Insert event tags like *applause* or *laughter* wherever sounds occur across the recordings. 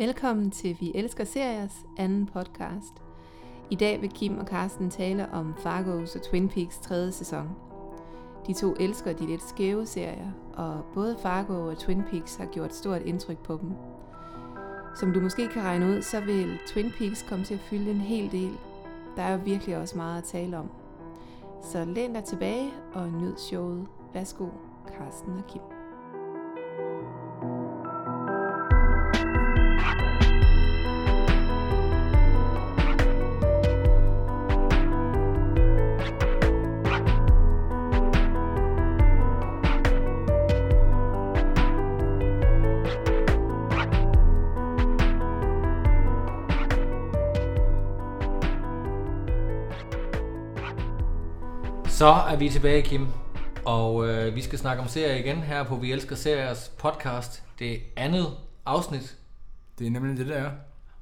Velkommen til Vi Elsker Seriers anden podcast. I dag vil Kim og Karsten tale om Fargo's og Twin Peaks tredje sæson. De to elsker de lidt skæve serier, og både Fargo og Twin Peaks har gjort stort indtryk på dem. Som du måske kan regne ud, så vil Twin Peaks komme til at fylde en hel del. Der er jo virkelig også meget at tale om. Så læn dig tilbage og nyd showet. Værsgo, Karsten og Kim. Så er vi tilbage, Kim. Og øh, vi skal snakke om serier igen her på Vi Elsker Seriers podcast. Det andet afsnit. Det er nemlig det, der er.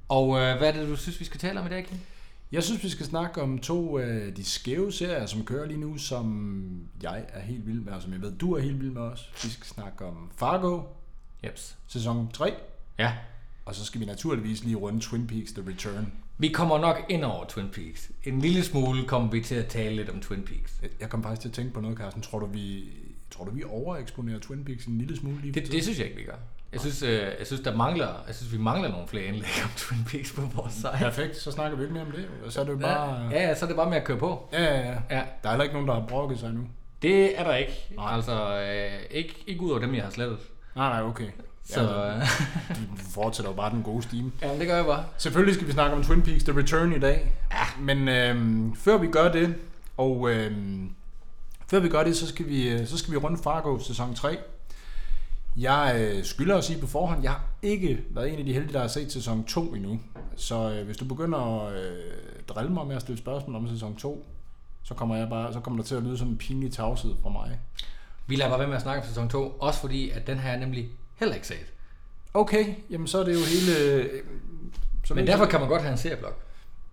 Og øh, hvad er det, du synes, vi skal tale om i dag, Kim? Jeg synes, vi skal snakke om to af de skæve serier, som kører lige nu, som jeg er helt vild med, og som jeg ved, du er helt vild med også. Vi skal snakke om Fargo, Jeps. sæson 3, Ja. og så skal vi naturligvis lige runde Twin Peaks The Return. Vi kommer nok ind over Twin Peaks. En lille smule kommer vi til at tale lidt om Twin Peaks. Jeg kom faktisk til at tænke på noget, Carsten. Tror du, vi, tror du, vi overeksponerer Twin Peaks en lille smule lige Det, det synes jeg ikke, vi gør. Jeg synes, øh, jeg synes, der mangler, jeg synes, vi mangler nogle flere indlæg om Twin Peaks på vores site. Perfekt, så snakker vi ikke mere om det. Og så er det jo bare... Ja, ja, så er det bare med at køre på. ja, ja, ja. Ja, Der er heller ikke nogen, der har brokket sig nu. det er der ikke. Nej. Altså, øh, ikke, ikke ud over dem, jeg har slettet. Nej, nej, okay. Så, Ja, du *laughs* fortsætter jo bare den gode stime. ja, det gør jeg bare. Selvfølgelig skal vi snakke om Twin Peaks The Return i dag. Ja. Men øhm, før vi gør det, og øhm, før vi gør det, så skal vi, øh, så skal vi runde Fargo sæson 3. Jeg øh, skylder at sige på forhånd, jeg har ikke været en af de heldige, der har set sæson 2 endnu. Så øh, hvis du begynder at øh, drille mig med at stille spørgsmål om sæson 2, så kommer, jeg bare, så kommer der til at lyde sådan en pinlig tavshed fra mig. Vi lader bare være med at snakke om sæson 2, også fordi, at den her er nemlig heller ikke set. Okay, jamen så er det jo hele... Øh, så Men derfor kan man godt have en serieblok.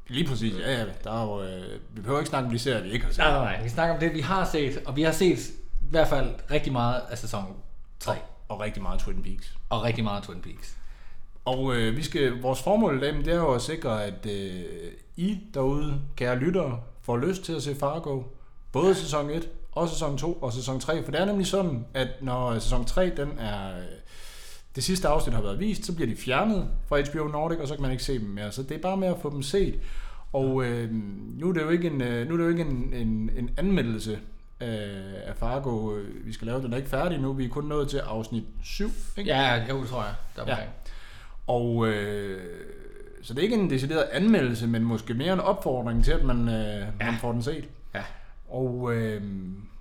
Lige præcis, ja, ja. Der er jo, øh, vi behøver ikke snakke om de serier, vi ikke har set. Nej, nej, nej. Vi snakker om det, vi har set, og vi har set i hvert fald rigtig meget af sæson 3, Og rigtig meget Twin Peaks. og rigtig meget Twin Peaks. Og øh, vi skal, vores formål i dag, det er jo at sikre, at øh, I derude, kære lyttere, får lyst til at se Fargo. Både sæson 1 og sæson 2 og sæson 3. For det er nemlig sådan, at når sæson 3 den er, øh, det sidste afsnit har været vist, så bliver de fjernet fra HBO Nordic, og så kan man ikke se dem mere. Så det er bare med at få dem set. Og øh, nu er det jo ikke en, øh, nu er det jo ikke en, en, en anmeldelse af, af Fargo, øh, vi skal lave. Den er ikke færdig nu. Vi er kun nået til afsnit 7. Ikke? Ja, jo, tror jeg. Der er Ja. ja. Og øh, så det er ikke en decideret anmeldelse, men måske mere en opfordring til, at man, øh, ja. man får den set. Ja. Og, øh,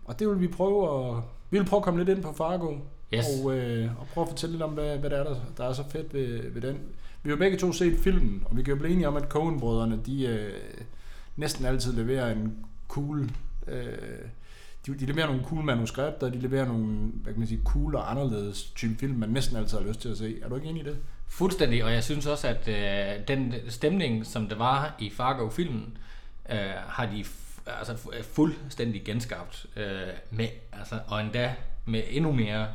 og det vil vi prøve at, vi vil prøve at komme lidt ind på Fargo. Yes. Og, øh, og prøve at fortælle lidt om, hvad, hvad der er, der, der er så fedt ved, ved den. Vi har jo begge to set filmen, og vi kan jo blive enige om, at Coen-brødrene, de øh, næsten altid leverer en cool... Øh, de, de leverer nogle cool manuskripter, de leverer nogle, hvad kan man sige, cool og anderledes type film, man næsten altid har lyst til at se. Er du ikke enig i det? Fuldstændig, og jeg synes også, at øh, den stemning, som der var i Fargo-filmen, øh, har de altså, fu- fuldstændig genskabt øh, med, altså, og endda med endnu mere.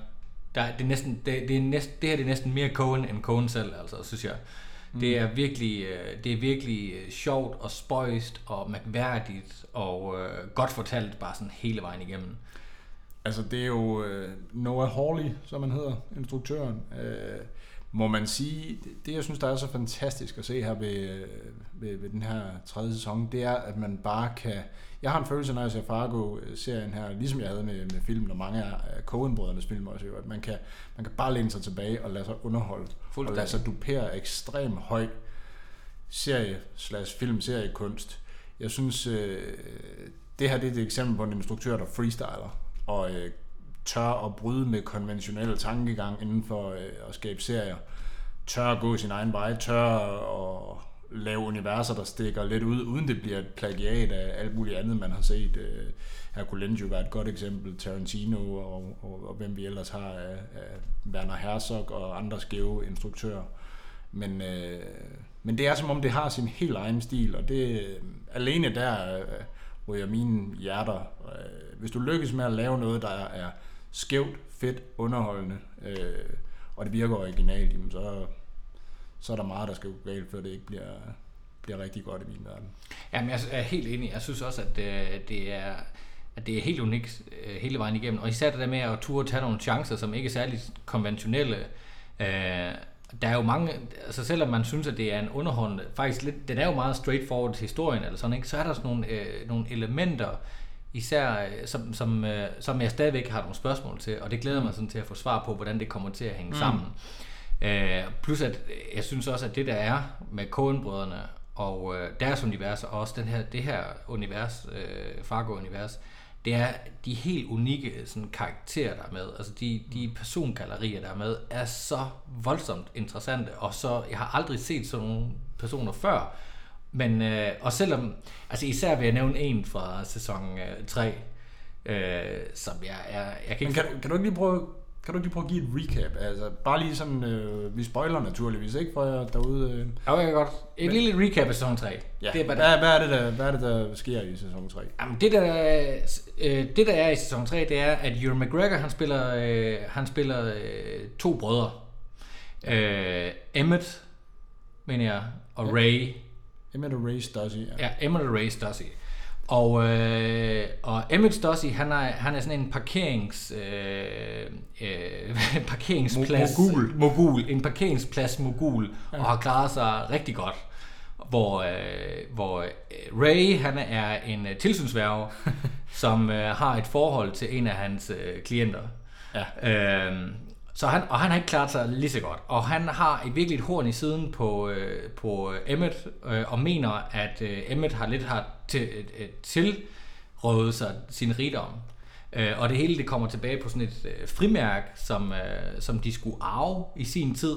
Der, er- det, er næsten, det, det, er næsten, det her det er næsten mere Cohen end Cohen selv, altså, synes jeg. Det er virkelig, øh, det er virkelig øh, sjovt og spøjst og mærkværdigt og øh, godt fortalt bare sådan hele vejen igennem. Altså, det er jo øh, Noah Hawley, som han hedder, instruktøren. Øh, må man sige, det, det jeg synes, der er så fantastisk at se her ved, øh, ved, ved den her tredje sæson, det er, at man bare kan... Jeg har en følelse, når jeg ser Fargo-serien her, ligesom jeg havde med, med filmen og mange af Coen-brødrenes film også, at man kan, man kan bare læne sig tilbage og lade sig underholde, og Fuldstændig. lade sig dupere ekstremt høj serie slash film seriekunst. Jeg synes, øh, det her det er et eksempel på en instruktør, der freestyler og øh, tør at bryde med konventionelle tankegang inden for øh, at skabe serier. Tør at gå sin egen vej, tør at lave universer, der stikker lidt ud, uden det bliver et plagiat af alt muligt andet, man har set. Øh, Her kunne Lynch jo være et godt eksempel, Tarantino og, og, og hvem vi ellers har af, af Werner Herzog og andre skæve instruktører. Men, øh, men det er som om, det har sin helt egen stil, og det øh, alene der øh, ryger mine hjerter. Øh, hvis du lykkes med at lave noget, der er skævt, fedt, underholdende, øh, og det virker originalt, jamen så, så er der meget, der skal gå galt, før det ikke bliver, bliver rigtig godt i min verden. Jamen, jeg er helt enig. Jeg synes også, at øh, det er at det er helt unikt øh, hele vejen igennem. Og især det der med at turde tage nogle chancer, som ikke er særlig konventionelle. Øh, der er jo mange, altså selvom man synes, at det er en underholdende, faktisk lidt, den er jo meget straightforward historien, eller sådan, ikke? så er der sådan nogle, øh, nogle elementer, især øh, som, som, øh, som jeg stadigvæk har nogle spørgsmål til, og det glæder mig sådan til at få svar på, hvordan det kommer til at hænge mm. sammen. Øh, plus at jeg synes også, at det der er med Coen-brødrene og øh, deres univers, og også den her, det her univers, øh, Fargo-univers, det er de helt unikke sådan, karakterer, der er med. Altså de, de persongallerier, der er med, er så voldsomt interessante, og så, jeg har aldrig set sådan nogle personer før, men, øh, og selvom, altså især vil jeg nævne en fra sæson øh, 3, øh, som jeg, jeg, jeg kan ikke... Men kan, kan du ikke lige prøve kan du ikke lige prøve at give et recap? Altså, bare lige sådan, øh, vi spoiler naturligvis, ikke for jer derude? Øh. Ja, okay, godt. Et Men, lille recap af sæson 3. Ja. Det er bare hvad, hvad, er det, der, hvad er det, der sker i sæson 3? Jamen, det der, øh, det der er i sæson 3, det er, at Ewan McGregor, han spiller, øh, han spiller øh, to brødre. Øh, Emmett, mener jeg, og ja. Ray. Emmett og Ray Stussy, ja. Ja, Emmett og Ray Stussy. Og, øh, og Emmett Stossy, han er, han er sådan en parkerings, øh, øh, *laughs* parkeringsplads mogul. mogul, en parkeringsplads mogul, ja. og har klaret sig rigtig godt. Hvor, øh, hvor øh, Ray, han er en øh, tilsynsværge, *laughs* som øh, har et forhold til en af hans øh, klienter. Ja. Øh, så han, og han har ikke klaret sig lige så godt. Og han har virkelig et horn i siden på, øh, på Emmet, øh, og mener, at øh, Emmet har lidt har til, øh, øh tilrådet sig sin rigdom. Øh, og det hele det kommer tilbage på sådan et øh, frimærk, som, øh, som de skulle arve i sin tid.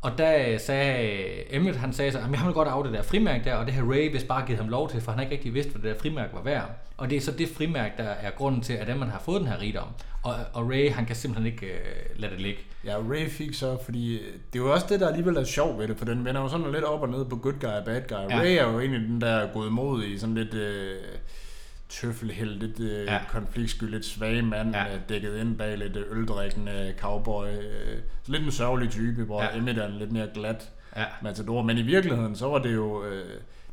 Og der sagde Emmet, han sagde så, at jeg vil godt arve det der frimærk der, og det har Ray vist bare givet ham lov til, for han har ikke rigtig vidst, hvad det der frimærk var værd. Og det er så det frimærk, der er grunden til, at man har fået den her rigdom. Og, og Ray, han kan simpelthen ikke uh, lade det ligge. Ja, Ray fik så, fordi det er jo også det, der alligevel er sjovt ved det, for den vender jo sådan lidt op og ned på good guy og bad guy. Ja. Ray er jo egentlig den, der er gået imod i sådan lidt... Uh, tøffelheld, lidt øh, ja. konfliktsky, lidt svage mand, ja. øh, dækket ind bag lidt øldrikkende cowboy. Øh, så lidt en sørgelig type, hvor ja. Emmett er lidt mere glat ja. matador. Men i virkeligheden, så var det jo, øh,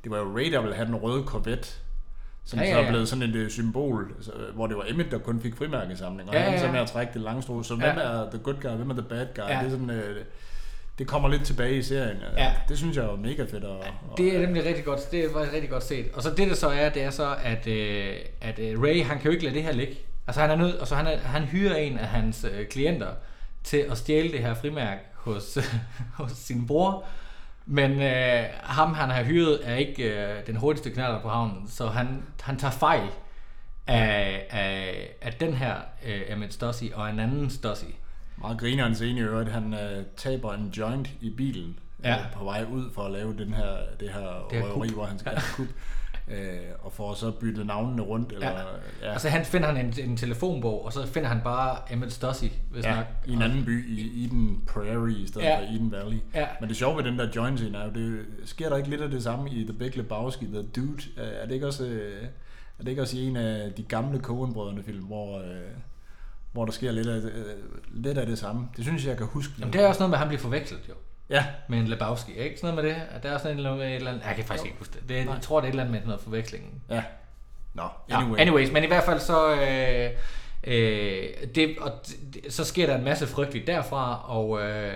det var jo Ray, der ville have den røde Corvette, som ja, ja, ja. så er blevet sådan et symbol, altså, hvor det var Emmett, der kun fik frimærkesamling, og ja, ja, ja. han så med at trække det lange strå. Så ja. hvem er the good guy, hvem er the bad guy? Ja. Det er sådan... Øh, det kommer lidt tilbage i serien. Ja. Det synes jeg er mega fedt. At, ja, det er nemlig rigtig godt. Det er rigtig godt set. Og så det der så er, det er så, at, øh, at øh, Ray, han kan jo ikke lade det her ligge. Altså han er nødt, altså han, er, han hyrer en af hans øh, klienter til at stjæle det her frimærk hos, *laughs* hos sin bror. Men øh, ham, han har hyret, er ikke øh, den hurtigste knaller på havnen, så han, han tager fejl af, af, af den her øh, Emmett Stossy og en anden Stossy. Meget griner en scene i øvrigt. Han øh, taber en joint i bilen ja. øh, på vej ud for at lave den her, det her det røveri, hvor han skal ja. kup. Øh, og får så byttet navnene rundt. Eller, ja. Ja. Altså han finder han en, en telefonbog, og så finder han bare Emmett Stossy, hvis ja, nok. i en anden by, i Eden Prairie i stedet ja. for Eden Valley. Ja. Men det sjove ved den der joint scene er jo, det sker der ikke lidt af det samme i The Big Lebowski, The Dude? Er det ikke også, øh, er det ikke også i en af de gamle Coen-brødrene film, hvor... Øh, hvor der sker lidt af, øh, lidt af det samme. Det synes jeg, jeg kan huske. Jamen, det er også noget med, at han bliver forvekslet jo. Ja. Med en Lebowski, ikke? Sådan noget med det. At der er sådan en, et eller andet... Jeg kan faktisk jo. ikke huske det. det jeg tror, det er et eller andet med noget forveksling. Ja. Nå, no, anyway. Ja, anyways, men i hvert fald så... Øh, øh, det, og det, så sker der en masse frygteligt derfra, og, øh,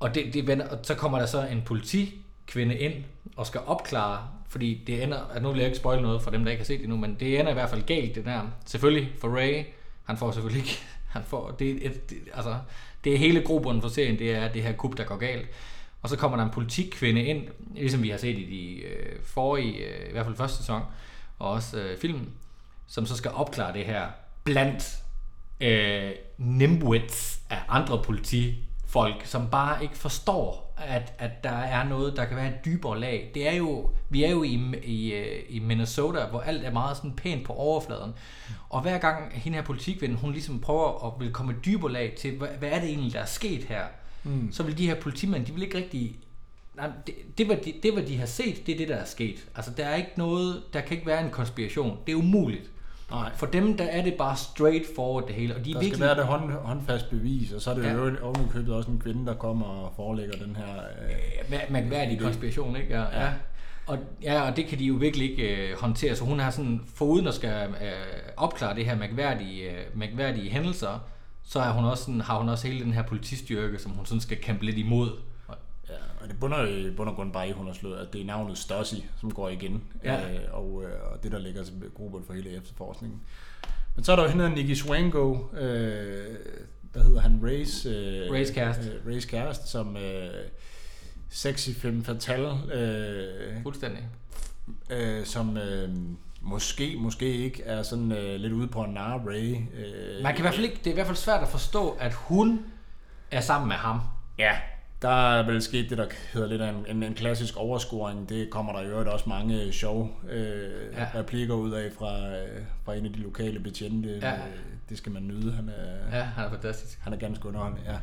og, det, det vender, og så kommer der så en politikvinde ind og skal opklare, fordi det ender, at nu vil jeg ikke spoil noget for dem, der ikke har set det endnu, men det ender i hvert fald galt, det der. Selvfølgelig for Ray, han får selvfølgelig ikke... Han får, det, et, det, altså, det er hele grobunden for serien, det er det her kup, der går galt. Og så kommer der en politikkvinde ind, ligesom vi har set i de øh, forrige, øh, i hvert fald første sæson, og også øh, filmen, som så skal opklare det her blandt øh, nimbuets af andre politifolk, som bare ikke forstår, at, at der er noget, der kan være et dybere lag. Det er jo, vi er jo i, i, øh, i Minnesota, hvor alt er meget sådan pænt på overfladen. Og hver gang hende her politikvinden, hun ligesom prøver at vil komme et dybere lag til, hvad, hvad er det egentlig, der er sket her? Mm. Så vil de her politimænd, de vil ikke rigtig... Nej, det, det, hvad de, det, hvad de har set, det er det, der er sket. Altså, der er ikke noget... Der kan ikke være en konspiration. Det er umuligt. Nej. For dem, der er det bare straight forward det hele. Og de er Der virkelig, skal være det hånd, håndfast bevis, og så er det Ja. jo ovenikøbet også en kvinde, der kommer og forelægger den her... Øh, mærkværdig konspiration, ikke? Ja, ja. Ja. Og, ja, og det kan de jo virkelig ikke øh, håndtere. Så hun har sådan, foruden at skal øh, opklare det her mærkværdige, øh, mærkværdige hændelser, så er hun også sådan, har hun også hele den her politistyrke, som hun sådan skal kæmpe lidt imod. Og, ja, og det bunder i bund og grund bare i, hun har slået, at det er navnet Stossi, som går igen, Ja. øh, og, øh, og det, der ligger som grobund for hele efterforskningen. Men så er der jo hende, Nicky Swango, øh, hvad hedder han, Rays, øh, Rays kæreste. Øh, Rays kæreste, som øh, sexy femme fatale, øh, fuldstændig. øh, som øh, måske, måske ikke er sådan øh, lidt ude på en narre Ray. Øh, Man kan i hvert fald ikke, det er i hvert fald svært at forstå, at hun er sammen med ham. Ja, der er vel sket det, der hedder lidt af en, en, en klassisk overscoring. Det kommer der i øvrigt også mange sjove øh, Ja. replikker ud af fra, øh, fra en af de lokale betjente. Ja. Øh, det skal man nyde. Han er, Ja, han er fantastisk. han er ganske underholdende, ja.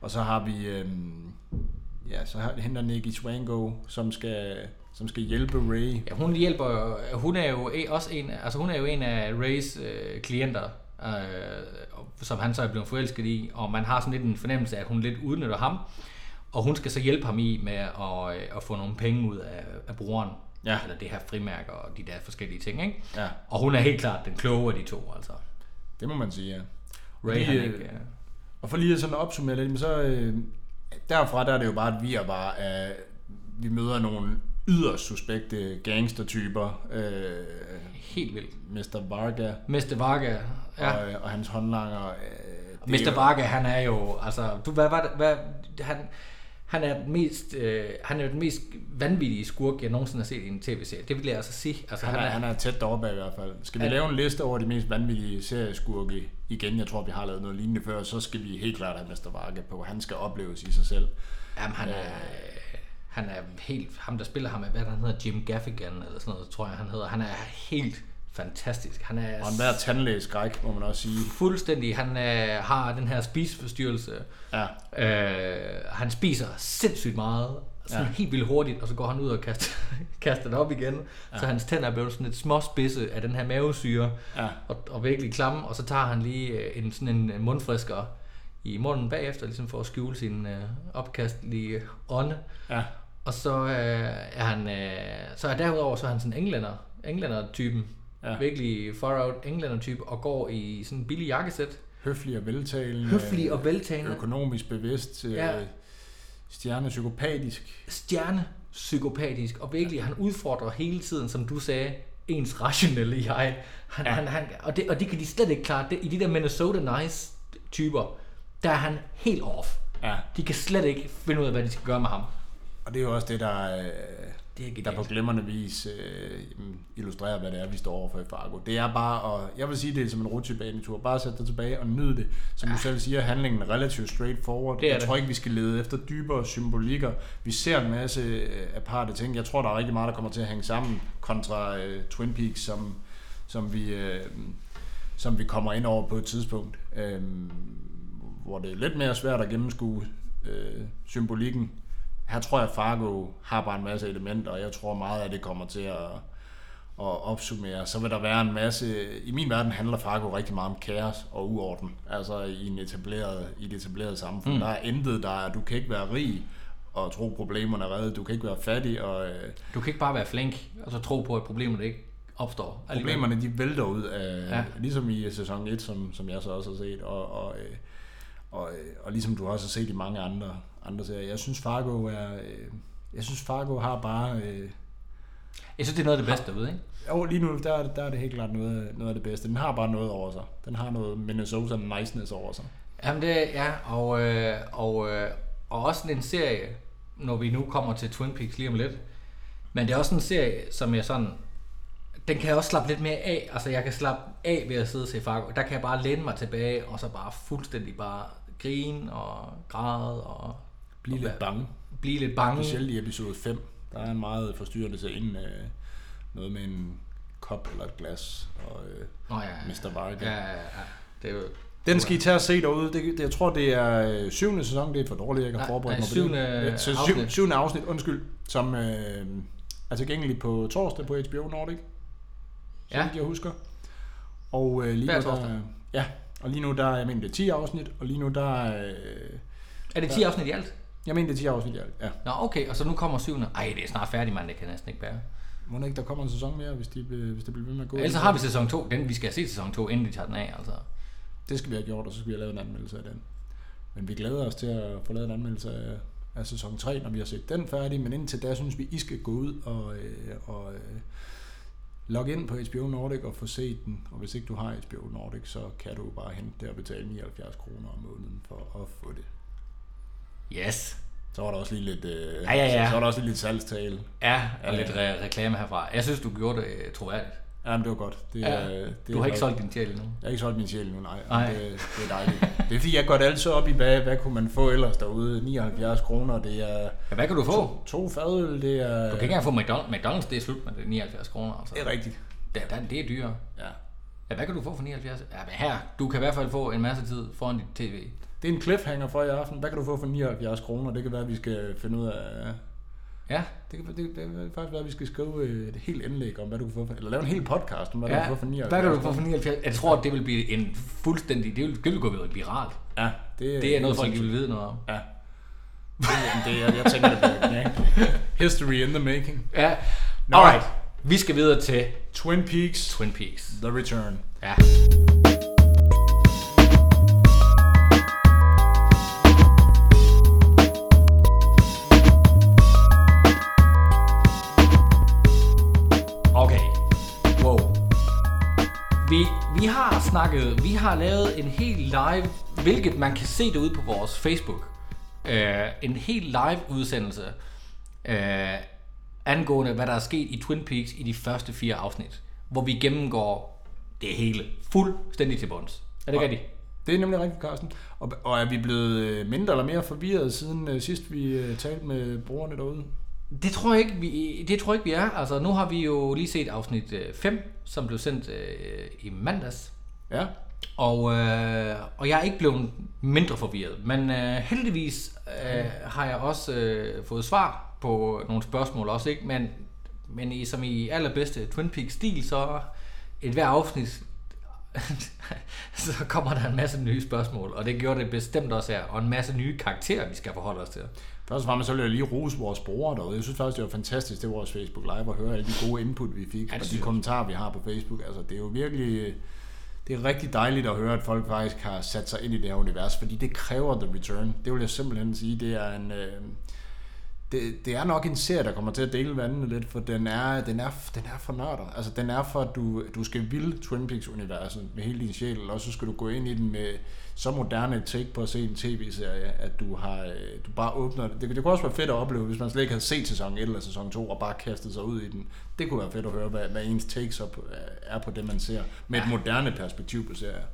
Og så har vi, øh, ja, så der Nicky Swango, som skal, som skal hjælpe Ray. Ja, hun hjælper hun er jo e- også en, altså hun er jo en af Rays øh, klienter, øh, som han så er blevet forelsket i, og man har sådan lidt en fornemmelse af, at hun lidt udnytter ham, og hun skal så hjælpe ham i med at, øh, at få nogle penge ud af, af brugeren, Ja. eller det her frimærker og de der forskellige ting, ikke? Ja, Og hun er helt klart den kloge af de to, altså. det må man sige, ja. Ray, han øh, ikke... Øh, Og for lige at sådan opsummere lidt, så øh, derfra der er det jo bare, at vi er bare, at vi møder nogle yderst suspekte gangstertyper. Øh, helt vildt. Mr. Varga Mr. Varga, ja. og, og hans håndlanger. Øh, Mr. jo- Varga, han er jo, altså, du, hvad var det, hvad, han, han er den mest, øh, han er den mest vanvittige skurk, jeg nogensinde har set i en tv-serie. Det vil jeg altså sige. Altså, Han er, han er tæt deroppe af i hvert fald. Skal vi Ja. lave en liste over de mest vanvittige serieskurke igen? Jeg tror, vi har lavet noget lignende før. Så skal vi helt klart have Mr. Varga på. Han skal opleves i sig selv. Jamen, han er, han er helt, ham der spiller ham, er, hvad han hedder, Jim Gaffigan, eller sådan noget, tror jeg, han hedder. Han er helt fantastisk. Han er Og enhver tandlægeskræk, må man også sige. fuldstændig, han øh, har den her spiseforstyrrelse. Ja, Øh, han spiser sindssygt meget, sådan ja. Helt vildt hurtigt, og så går han ud og kaster, *laughs* kaster det op igen. Ja. Så hans tænder er blevet sådan lidt småspidse af den her mavesyre, ja. og, og virkelig klamme, og så tager han lige øh, en, sådan en mundfrisker i munden bagefter, ligesom for at skjule sin øh, opkastelige ånde. ja. Og så øh, er han, øh, så er derudover så er han sådan englænder, englænder-typen. Ja. Ja. Virkelig far out englænder-type, og går i sådan en billig jakkesæt. Høflig og veltalende. Høflig og veltalende. Økonomisk bevidst. Ja. Ja. Stjernepsykopatisk. stjerne psykopatisk, og virkelig, han udfordrer hele tiden, som du sagde, ens rationelle jeg. Han, ja. Ja. han, han, og, det, og det kan de slet ikke klare. Det, I de der Minnesota Nice typer, der er han helt off. Ja. De kan slet ikke finde ud af, hvad de skal gøre med ham. Og det er jo også det, der, øh, Det er der på genialt. glimrende vis øh, illustrerer, hvad det er, vi står overfor i Fargo. Det er bare, at, jeg vil sige, det er som en rutsjebanetur. Bare sæt dig tilbage og nyd det. Som du selv siger, handlingen er relativt straightforward. Det er jeg det. tror ikke, vi skal lede efter dybere symbolikker. Vi ser en masse øh, aparte ting. Jeg tror, der er rigtig meget, der kommer til at hænge sammen kontra øh, Twin Peaks, som, som vi... Øh, som vi kommer ind over på et tidspunkt, øh, hvor det er lidt mere svært at gennemskue øh, symbolikken. Her tror jeg, Fargo har bare en masse elementer, og jeg tror meget af det kommer til at, at opsummere. Så vil der være en masse... I min verden handler Fargo rigtig meget om kaos og uorden. Altså i, en etableret, i et etableret samfund. Mm. Der er intet, der er... Du kan ikke være rig og tro, problemerne er reddet. Du kan ikke være fattig, og øh, Du kan ikke bare være flink, og så tro på, at problemerne ikke opstår. alligevel. problemerne de vælter ud af, Ja. ligesom i sæson 1, som, som jeg så også har set, og, og, øh, og, øh, og ligesom du også har set i mange andre, andre serier. Jeg synes Fargo er, øh, jeg synes Fargo har bare, øh, Jeg synes, det er noget af det bedste derude, ikke? jo lige nu, der, er- der er det helt klart noget, noget af det bedste. Den har bare noget over sig. Den har noget Minnesota niceness over sig. Jamen det, ja, og, øh, og, øh, og også en serie, når vi nu kommer til Twin Peaks lige om lidt. Men det er også en serie, som jeg sådan, den kan jeg også slappe lidt mere af. Altså jeg kan slappe af ved at sidde og se Fargo. Der kan jeg bare læne mig tilbage, og så bare fuldstændig bare grine og græde og Bliv og lidt bange. blive lidt bange. Specielt i episode 5. Der er en meget forstyrrende scene. Øh, noget med en kop eller et glas. Og, øh, Nå ja, ja, Mr. Varga. Ja, ja, ja. Det er jo, Den skal I tage og se derude. Det, det, jeg tror, det er øh, syvende sæson. Det er for dårligt, jeg kan Nej, forberede nej, mig på syvende det. Ja, så syv, afsnit. syvende afsnit, undskyld, som øh, er tilgængelig på torsdag på HBO Nordic. Så Ja. jeg husker. Og øh, lige Hver nu, der, torsdag? ja, og lige nu der er, jeg mener, det er 10 afsnit, og lige nu der er, øh, Er det 10 afsnit i alt? Jeg mener, det er 10 afsnit i alt, ja. Nå, okay, og så nu kommer syvende. Ej, det er snart færdigt, mand. Det kan jeg næsten ikke bære. Må ikke, der kommer en sæson mere, hvis, de, hvis det bliver ved med at gå? Ellers har vi sæson 2. Den, vi skal se sæson 2, inden de tager den af, altså. Det skal vi have gjort, og så skal vi have lavet en anmeldelse af den. Men vi glæder os til at få lavet en anmeldelse af, af sæson 3, når vi har set den færdig. Men indtil da synes vi, I skal gå ud og, øh, og øh, logge ind på HBO Nordic og få set den. Og hvis ikke du har HBO Nordic, så kan du bare hente det og betale 79 kroner om måneden for at få det. Yes. Så var der også lige lidt, øh, Ja, ja, ja. Så, så var der også lige lidt salgstale. Ja, og Ja, lidt re- reklame herfra. Jeg synes, du gjorde det øh, troværdigt. Jamen, det var godt. Det, Ja. er- det Du har ikke godt. solgt din sjæl endnu. Jeg har ikke solgt min sjæl nu, nej. Nej. Det, det er dejligt. Det er fordi, jeg går altid op i, hvad, hvad kunne man få ellers derude. 79 kroner, det er Ja, hvad kan du få? to, to fadøl, det er... Du kan ikke engang få McDonald's. McDonald's, det er slut med det 79 kroner. Altså. Det er rigtigt. Det, det, det er dyrere. Ja. Ja, hvad kan du få for 79? Ja, men her, du kan i hvert fald få en masse tid foran dit tv. Det er en cliffhanger for i aften. Hvad kan du få for 79 kroner? Det kan være, at vi skal finde ud af... Ja, Det kan, det, det kan faktisk være, at vi skal skrive øh, et helt indlæg om, hvad du kan få for... Eller lave en hel podcast om, hvad du ja. kan få for 79 hvad kan du få for 79? Jeg tror, det vil blive en fuldstændig, det vil, det vil gå viralt. Ja, det, Det er noget, folk vil vide noget om. Ja. Det, det, jeg, jeg tænker, det bliver ja. History in the making. Ja, alright. Vi skal videre til Twin Peaks, Twin Peaks. The Return. Ja. Vi, vi har snakket, vi har lavet en helt live, hvilket man kan se det ude på vores Facebook. Uh, en helt live udsendelse uh, angående, hvad der er sket i Twin Peaks i de første fire afsnit. Hvor vi gennemgår det hele fuldstændig til bunds. Er det ikke rigtigt? Det er nemlig rigtigt, Carsten. Og, og er vi blevet øh, mindre eller mere forvirret siden uh, sidst vi uh, talte med brugerne derude? Det tror jeg ikke, vi, det tror jeg ikke, vi er. Altså, nu har vi jo lige set afsnit 5, som blev sendt øh, i mandags. Ja. Og, øh, og jeg er ikke blevet mindre forvirret. Men øh, heldigvis øh, har jeg også øh, fået svar på nogle spørgsmål også, ikke? Men, men i, som i allerbedste Twin Peaks-stil, så et hver afsnit, *laughs* så kommer der en masse nye spørgsmål. Og det gjorde det bestemt også her. Og en masse nye karakterer, vi skal forholde os til. Først og fremmest så vil jeg lige rose vores brugere derude. Jeg synes faktisk, det var fantastisk, det var vores Facebook Live, at høre alle de gode input, vi fik, ja, og de kommentarer, vi har på Facebook. Altså, det er jo virkelig... Det er rigtig dejligt at høre, at folk faktisk har sat sig ind i det her univers, fordi det kræver The Return. Det vil jeg simpelthen sige, det er en... Øh, det, det er nok en serie, der kommer til at dele vandene lidt, for den er, den er, den er for nørder. Altså, den er for, at du, du skal ville Twin Peaks-universet med hele din sjæl, og så skal du gå ind i den med så moderne et take på at se en tv-serie, at du har, øh, du bare åbner det. Det, det kunne også være fedt at opleve, hvis man slet ikke havde set sæson 1 eller sæson 2, og bare kastet sig ud i den. Det kunne være fedt at høre, hvad, hvad ens takes op, er på det, man ser, med et moderne perspektiv på serier.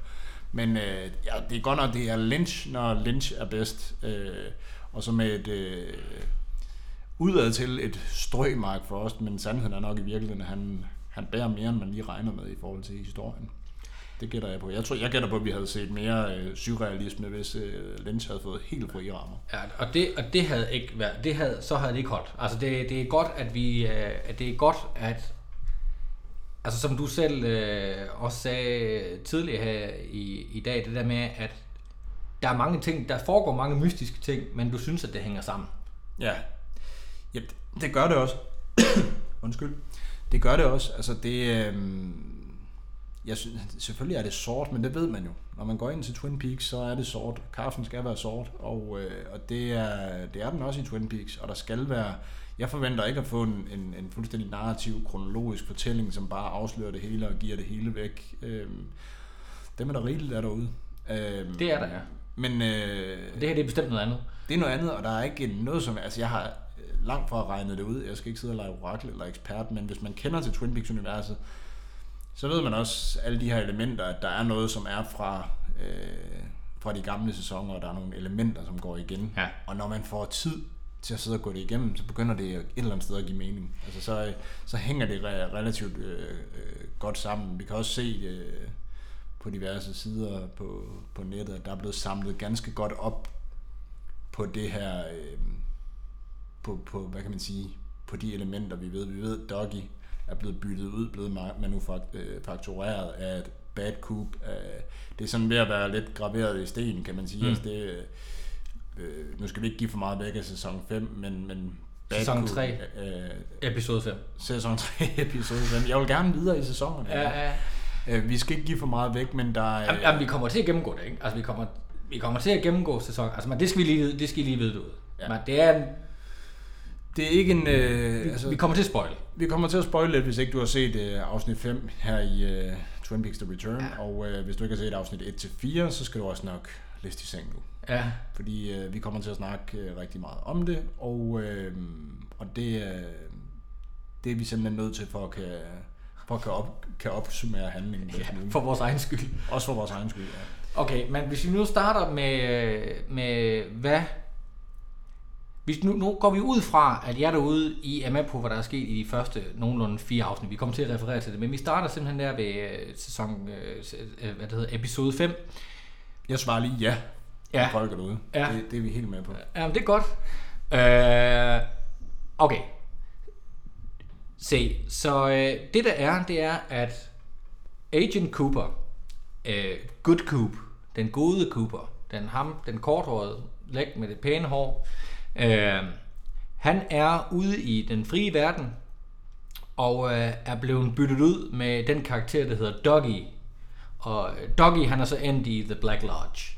Men øh, ja, det er godt nok, det er Lynch, når Lynch er bedst. Øh, og så med et... Øh, udad til et strømark for os, men sandheden er nok i virkeligheden, at han, han bærer mere, end man lige regner med i forhold til historien. Det gætter jeg på. Jeg tror, jeg gætter på, at vi havde set mere øh, surrealisme, hvis øh, Lynch havde fået helt frie rammer. Ja, og det, og det havde ikke været, det havde, så havde det ikke holdt. Altså det, det er godt, at vi, øh, at det er godt, at, altså som du selv øh, også sagde tidligere her i, i dag, det der med, at der er mange ting, der foregår mange mystiske ting, men du synes, at det hænger sammen. Ja. ja det, det gør det også. *coughs* Undskyld. Det gør det også. Altså det... Øh, jeg synes, selvfølgelig er det sort, men det ved man jo. Når man går ind til Twin Peaks, så er det sort. Kaffen skal være sort, og, øh, og det, er, det er den også i Twin Peaks. Og der skal være... Jeg forventer ikke at få en, en, en fuldstændig narrativ, kronologisk fortælling, som bare afslører det hele og giver det hele væk. Øh, dem er der rigeligt af derude. Øh, Det er der, ja. Men øh, Det her det er bestemt noget andet. det er noget andet, og der er ikke noget som... Altså, jeg har øh, langt fra regnet det ud. Jeg skal ikke sidde og lege orakel eller ekspert, men hvis man kender til Twin Peaks-universet, så ved man også alle de her elementer, at der er noget, som er fra, øh, fra de gamle sæsoner, og der er nogle elementer, som går igen. Ja. Og når man får tid til at sidde og gå det igennem, så begynder det et eller andet sted at give mening. Altså, så, så hænger det re- relativt øh, øh, godt sammen. Vi kan også se øh, på diverse sider på, på nettet, at der er blevet samlet ganske godt op på det her, øh, på, på, hvad kan man sige, på de elementer, vi ved. Vi ved, Doggy er blevet byttet ud, blevet ma- manufaktureret af et bad coup. Øh, det er sådan ved at være lidt graveret i sten, kan man sige. Mm. Altså det, øh, nu skal vi ikke give for meget væk af sæson 5, men, men bad Sæson coup, tre. Øh, Episode 5. sæson 3, *laughs* episode 5. Jeg vil gerne videre i sæsonen. Ja, ja. Øh, vi skal ikke give for meget væk, men der er... Jamen, jamen, vi kommer til at gennemgå det, ikke? Altså, vi kommer, vi kommer til at gennemgå sæson. Altså, men det skal vi lige, det skal I lige vide ud. Ja. Men det er en, det er ikke en... Øh, altså, altså, vi kommer til at spoil. Vi kommer til at spoile lidt, hvis ikke du har set øh, afsnit 5 her i øh, Twin Peaks The Return. Ja. Og øh, hvis du ikke har set afsnit 1-4, så skal du også nok liste i seng nu. Ja. Fordi øh, vi kommer til at snakke øh, rigtig meget om det, og, øh, og det, øh, det er vi simpelthen nødt til for at kan, for at kan, op, kan opsummere handlingen. ja. For vores egen skyld. Også for vores egen skyld, ja. Okay, men hvis vi nu starter med, med hvad... Hvis nu, nu går vi ud fra, at jeg derude, I er med på, hvad der er sket i de første nogenlunde fire afsnit. Vi kommer til at referere til det, men vi starter simpelthen der ved øh, sæson, øh, øh, hvad det hedder, episode 5. Jeg svarer lige ja, Ja. ja. folk er derude. Ja. Det, det er vi helt med på. Jamen, det er godt. Øh, okay. Se, så øh, det der er, det er, at Agent Cooper, øh, Good Coop, den gode Cooper, den ham, den korthårede, læg med det pæne hår, øh, han er ude i den frie verden, og øh, er blevet byttet ud med den karakter, der hedder Doggy. Og øh, Doggy, han er så endt i The Black Lodge.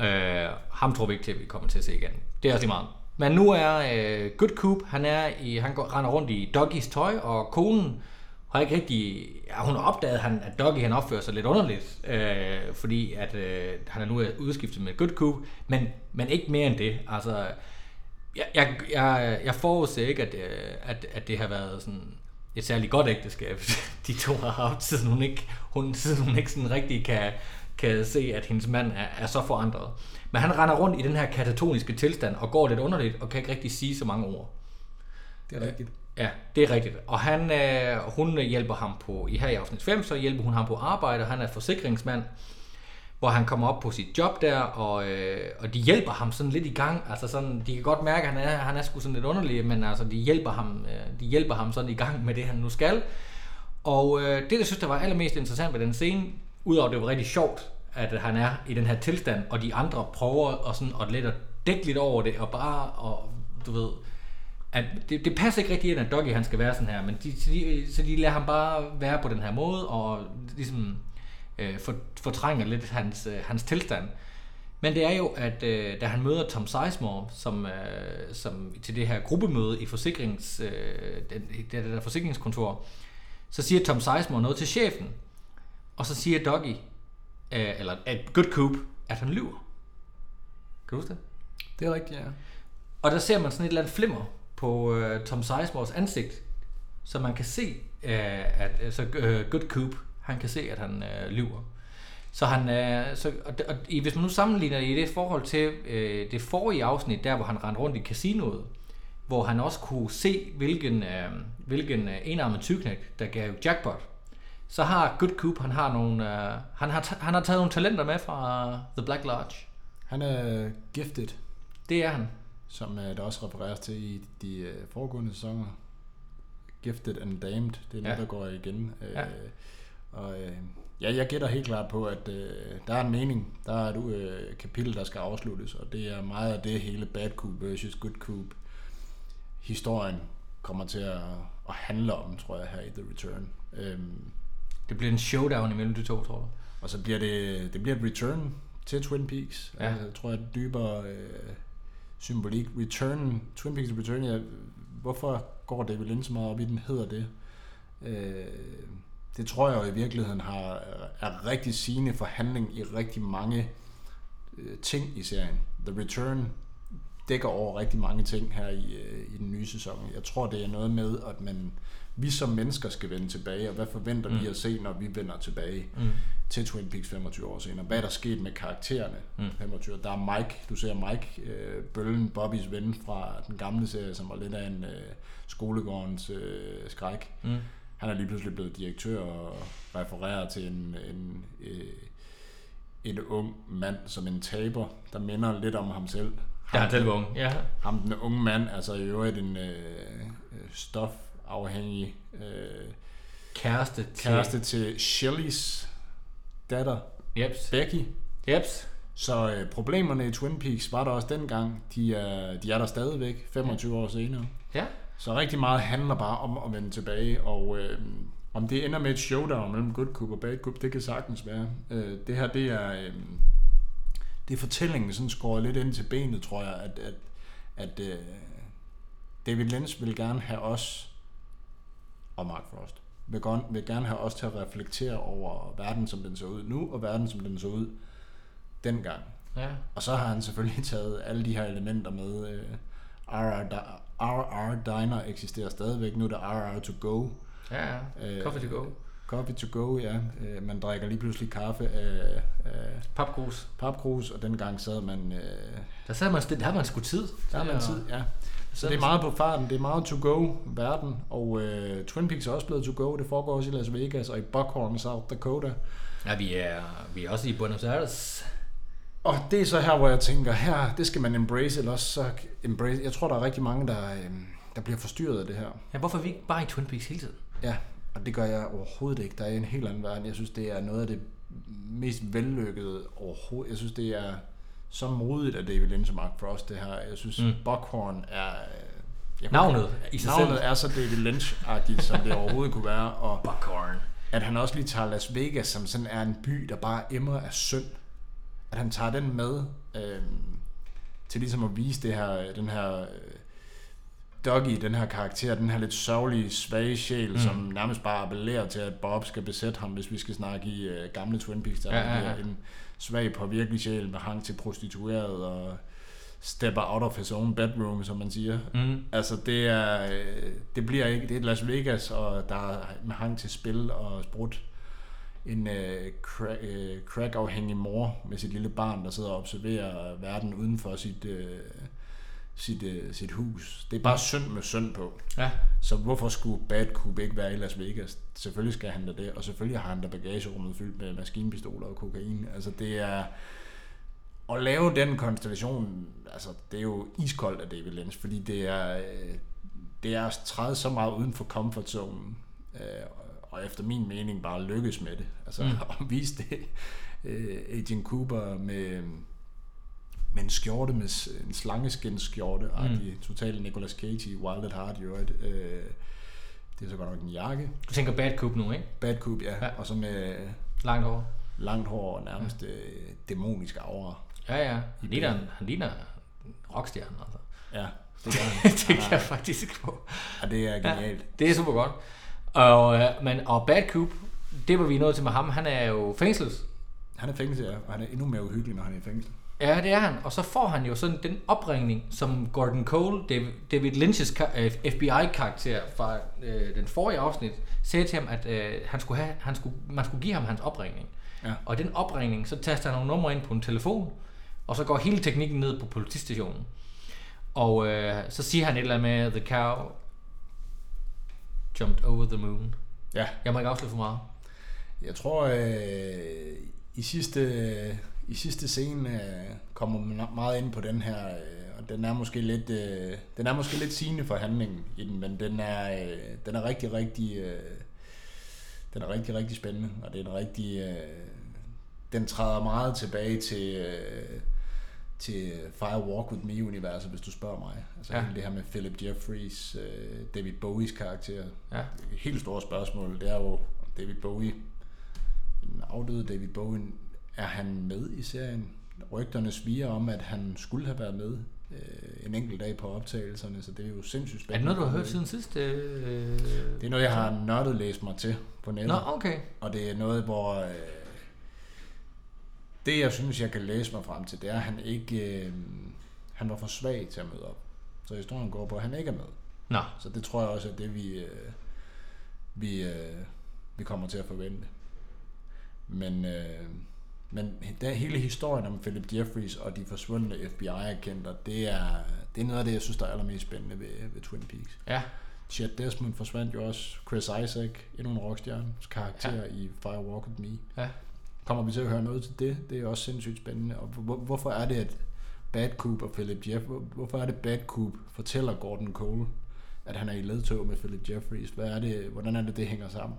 Øh, ham tror vi ikke til, at vi kommer til at se igen. Det er også lige meget. Men nu er øh, Good Coop, han er i, han går, render rundt i Doggys tøj, og konen har ikke rigtig, ja, hun har opdaget, han, at Doggy han opfører sig lidt underligt, øh, fordi at øh, han er nu udskiftet med Good Coop, men, men ikke mere end det. Altså, jeg, jeg, jeg, jeg forudser ikke, at, øh, at, at det har været sådan et særligt godt ægteskab, *laughs* de to har haft, siden hun ikke, hun, siden hun ikke sådan rigtig kan, kan se, at hendes mand er, er så forandret. Men han render rundt i den her katatoniske tilstand og går lidt underligt og kan ikke rigtig sige så mange ord. Det er rigtigt. Ja, det er rigtigt. Og han, øh, hun hjælper ham på, i her i afsnit 5, så hjælper hun ham på arbejde, og han er forsikringsmand, hvor han kommer op på sit job der, og, øh, og de hjælper ham sådan lidt i gang. Altså sådan, de kan godt mærke, at han er, han er sgu sådan lidt underlig, men altså, de hjælper ham, øh, de hjælper ham sådan i gang med det, han nu skal. Og øh, det, jeg synes, der var allermest interessant ved den scene, udover at det var rigtig sjovt, at han er i den her tilstand, og de andre prøver og sådan, at lidt at dække lidt over det, og bare, og, du ved, at det, det passer ikke rigtig ind, at Doggy han skal være sådan her, men de, så, de, så de lader ham bare være på den her måde, og ligesom øh, for, fortrænger lidt hans, øh, hans tilstand. Men det er jo, at øh, da han møder Tom Sizemore, som, øh, som til det her gruppemøde i forsikrings, øh, den, det, der forsikringskontor, så siger Tom Sizemore noget til chefen, og så siger Doggy, øh, eller at Good Coop, at han lyver. Kan du huske det? Det er rigtigt, ja. Og der ser man sådan et eller andet flimmer på øh, Tom Sizemores ansigt, så man kan se, øh, at altså, øh, Good Coop, han kan se, at han øh, lyver. Så han, øh, så, og, og, hvis man nu sammenligner det i det forhold til øh, det forrige afsnit, der hvor han rendte rundt i casinoet, hvor han også kunne se, hvilken, øh, hvilken øh, enarmet tyknæk, der gav jackpot, så har Good Coop, han har, nogle, øh, han, har han har taget nogle talenter med fra The Black Lodge. Han er gifted, Det er han. som øh, der også refereres til i de øh, foregående sæsoner. Gifted and Damned, det er noget, Ja. der går igen. Øh, Ja. Og øh, ja, jeg gætter helt klart på, at øh, der er en mening. Der er et øh, kapitel, der skal afsluttes, og det er meget af det hele Bad Coop versus Good Coop historien kommer til at, at handle om, tror jeg, her i The Return. Øhm, Det bliver en showdown imellem de to, tror du? og så bliver det, det bliver et return til Twin Peaks. Ja. Altså, jeg tror, at dybere øh, symbolik. Return, Twin Peaks Return, ja, hvorfor går David Lynch så meget op i den, hedder det? Øh, det tror jeg jo i virkeligheden har, er rigtig sigende for handling i rigtig mange øh, ting i serien. The Return dækker over rigtig mange ting her i, øh, i den nye sæson. Jeg tror, det er noget med, at man, vi som mennesker skal vende tilbage, og hvad forventer mm. vi at se, når vi vender tilbage Mm. til Twin Peaks 25 år senere. Hvad er der sket med karaktererne? Mm. 25 Der er Mike, du ser Mike, øh, Bøllen, Bobbys ven fra den gamle serie, som var lidt af en øh, skolegårdens øh, skræk. Mm. Han er lige pludselig blevet direktør og refererer til en, en, øh, en ung mand som en taber, der minder lidt om ham selv. Der er han selv ung. Ja. Ham, den unge mand, altså i øvrigt en øh, stofafhængig øh, Kæreste til... kæreste til Shelley's datter Jeps. Becky. Jeps. Så øh, problemerne i Twin Peaks var der også dengang. De er, de er der stadigvæk, 25 år senere. Ja. Så rigtig meget handler bare om at vende tilbage, og øh, om det ender med et showdown mellem Good Cop og Bad Cop, det kan sagtens være. Øh, det her, det er, øh, det er fortællingen sådan skåret lidt ind til benet, tror jeg, at, at, at øh, David Lynch vil gerne have os, og Mark Frost, vil gerne, vil gerne have os til at reflektere over verden, som den så ud nu, og verden, som den så ud dengang. Ja. Og så har han selvfølgelig taget alle de her elementer med. Øh, RR, RR Diner eksisterer stadigvæk. Nu er det RR to go. Ja, ja. Øh, Coffee to go. Coffee to go, ja. Øh, man drikker lige pludselig kaffe af, af Papgrus. papkrus, og dengang sad man... Øh, Der sad man, der havde man sgu tid. der har man tid, ja. Så det er meget på farten, det er meget to go verden, og øh, Twin Peaks er også blevet to go, det foregår også i Las Vegas og i Buckhorn, South Dakota. Ja, vi er, vi er også i Buenos Aires. Og det er så her, hvor jeg tænker, her, det skal man embrace, eller også så embrace. Jeg tror, der er rigtig mange, der, øh, der bliver forstyrret af det her. Ja, hvorfor er vi ikke bare i Twin Peaks hele tiden? Ja, og det gør jeg overhovedet ikke. Der er en helt anden verden. Jeg synes, det er noget af det mest vellykkede overhovedet. Jeg synes, det er så modigt af David Lynch og Mark Frost, det her. Jeg synes, Mm. Buckhorn er... Jeg Navnet i sig Navnet selv. er så David Lynch-agtigt, som det overhovedet kunne være. Og Buckhorn. at han også lige tager Las Vegas, som sådan er en by, der bare emmer af synd. At han tager den med øh, til ligesom at vise det her, den her øh, Dougie, den her karakter, den her lidt sørgelige, svage sjæl, Mm. som nærmest bare appellerer til, at Bob skal besætte ham, hvis vi skal snakke i øh, gamle Twin Peaks. Der Ja, ja, ja, en svag på virkelig sjæl med hang til prostitueret og stepper out of his own bedroom, som man siger. Mm. Altså det er, øh, det bliver ikke, det er Las Vegas, og der er med hang til spil og sprut. En øh, crack, øh, crack-afhængig mor med sit lille barn, der sidder og observerer verden uden for sit, øh, sit, øh, sit hus. Det er bare synd med synd på. Ja. Så hvorfor skulle Bad Coop ikke være i Las Vegas? Selvfølgelig skal han da det, og selvfølgelig har han da bagagerummet fyldt med maskinpistoler og kokain. Altså det er... At lave den konstellation, altså det er jo iskoldt af David Lynch, fordi det er, øh, det er at træde så meget uden for comfort øh, og efter min mening bare lykkes med det. Altså Mm. *laughs* at vise det øh, Agent Cooper med, med en skjorte, med en slangeskindskjorte, mm. totalt Nicolas Cage i Wild at Heart, jo, øh, det er så godt nok en jakke. Du tænker Bad Coop nu, ikke? Bad Coop, ja, Ja. ja. og så med Langt over. langt hår og nærmest øh, dæmonisk aura. Ja, ja. Han ligner, han ligner rockstjernen, altså. Ja, *laughs* det gør han. det kan jeg faktisk på. Og det er genialt. Ja, det er super godt. Og, øh, men, og Bad Coop, det var vi nået til med ham. Han er jo fængslet. Han er fængsel, ja, og han er endnu mere uhyggelig, når han er i fængsel. Ja, det er han. Og så får han jo sådan den opringning, som Gordon Cole, David, Lynch's øh, FBI-karakter fra øh, den forrige afsnit, sagde til ham, at øh, han skulle have, han skulle, man skulle give ham hans opringning. Ja. Og den opringning, så taster han nogle numre ind på en telefon, og så går hele teknikken ned på politistationen. Og øh, så siger han et eller andet med, The cow jumped over the moon. Ja, Jeg må ikke afsløre for meget. jeg tror, øh, i sidste, i sidste scene øh, kommer man meget ind på den her, øh, og den er måske lidt, øh, den er måske lidt sigende for handlingen i den, men den er, øh, den er rigtig, rigtig, øh, den er rigtig, rigtig spændende, og det er en rigtig, øh, den træder meget tilbage til, øh, til Fire Walk With Me-universet, hvis du spørger mig. Altså Ja. ja. det her med Philip Jeffries, øh, David Bowies karakter. Ja. Helt store spørgsmål, det er jo, David Bowie, den afdøde David Bowie, er han med i serien? Rygterne sviger om, at han skulle have været med øh, en enkelt dag på optagelserne, så det er jo sindssygt Er spændende. det noget, du har hørt siden sidst? Øh... Det er noget, jeg har nørdet læst mig til på nettet. Nå, okay. Og det er noget, hvor... Øh, det, jeg synes, jeg kan læse mig frem til, det er, at han ikke... Øh, han var for svag til at møde op. Så historien går på, at han ikke er med. Nå, Så det tror jeg også er det, vi, øh, vi, øh, vi kommer til at forvente. Men, øh, men der, hele historien om Philip Jeffries og de forsvundne FBI-agenter, det er, det er noget af det, jeg synes, der er allermest spændende ved, ved Twin Peaks. ja. Chad Desmond forsvandt jo også. Chris Isaac, endnu en rockstjernes karakter ja. i Fire Walk With Me. Ja. Kommer vi til at høre noget til det? Det er også sindssygt spændende. Og hvor, hvorfor er det, at Bad Coop og Philip Jeff, hvor- hvorfor er det Bad Coop fortæller Gordon Cole, at han er i ledtog med Philip Jeffries? Hvad er det, hvordan er det, det hænger sammen?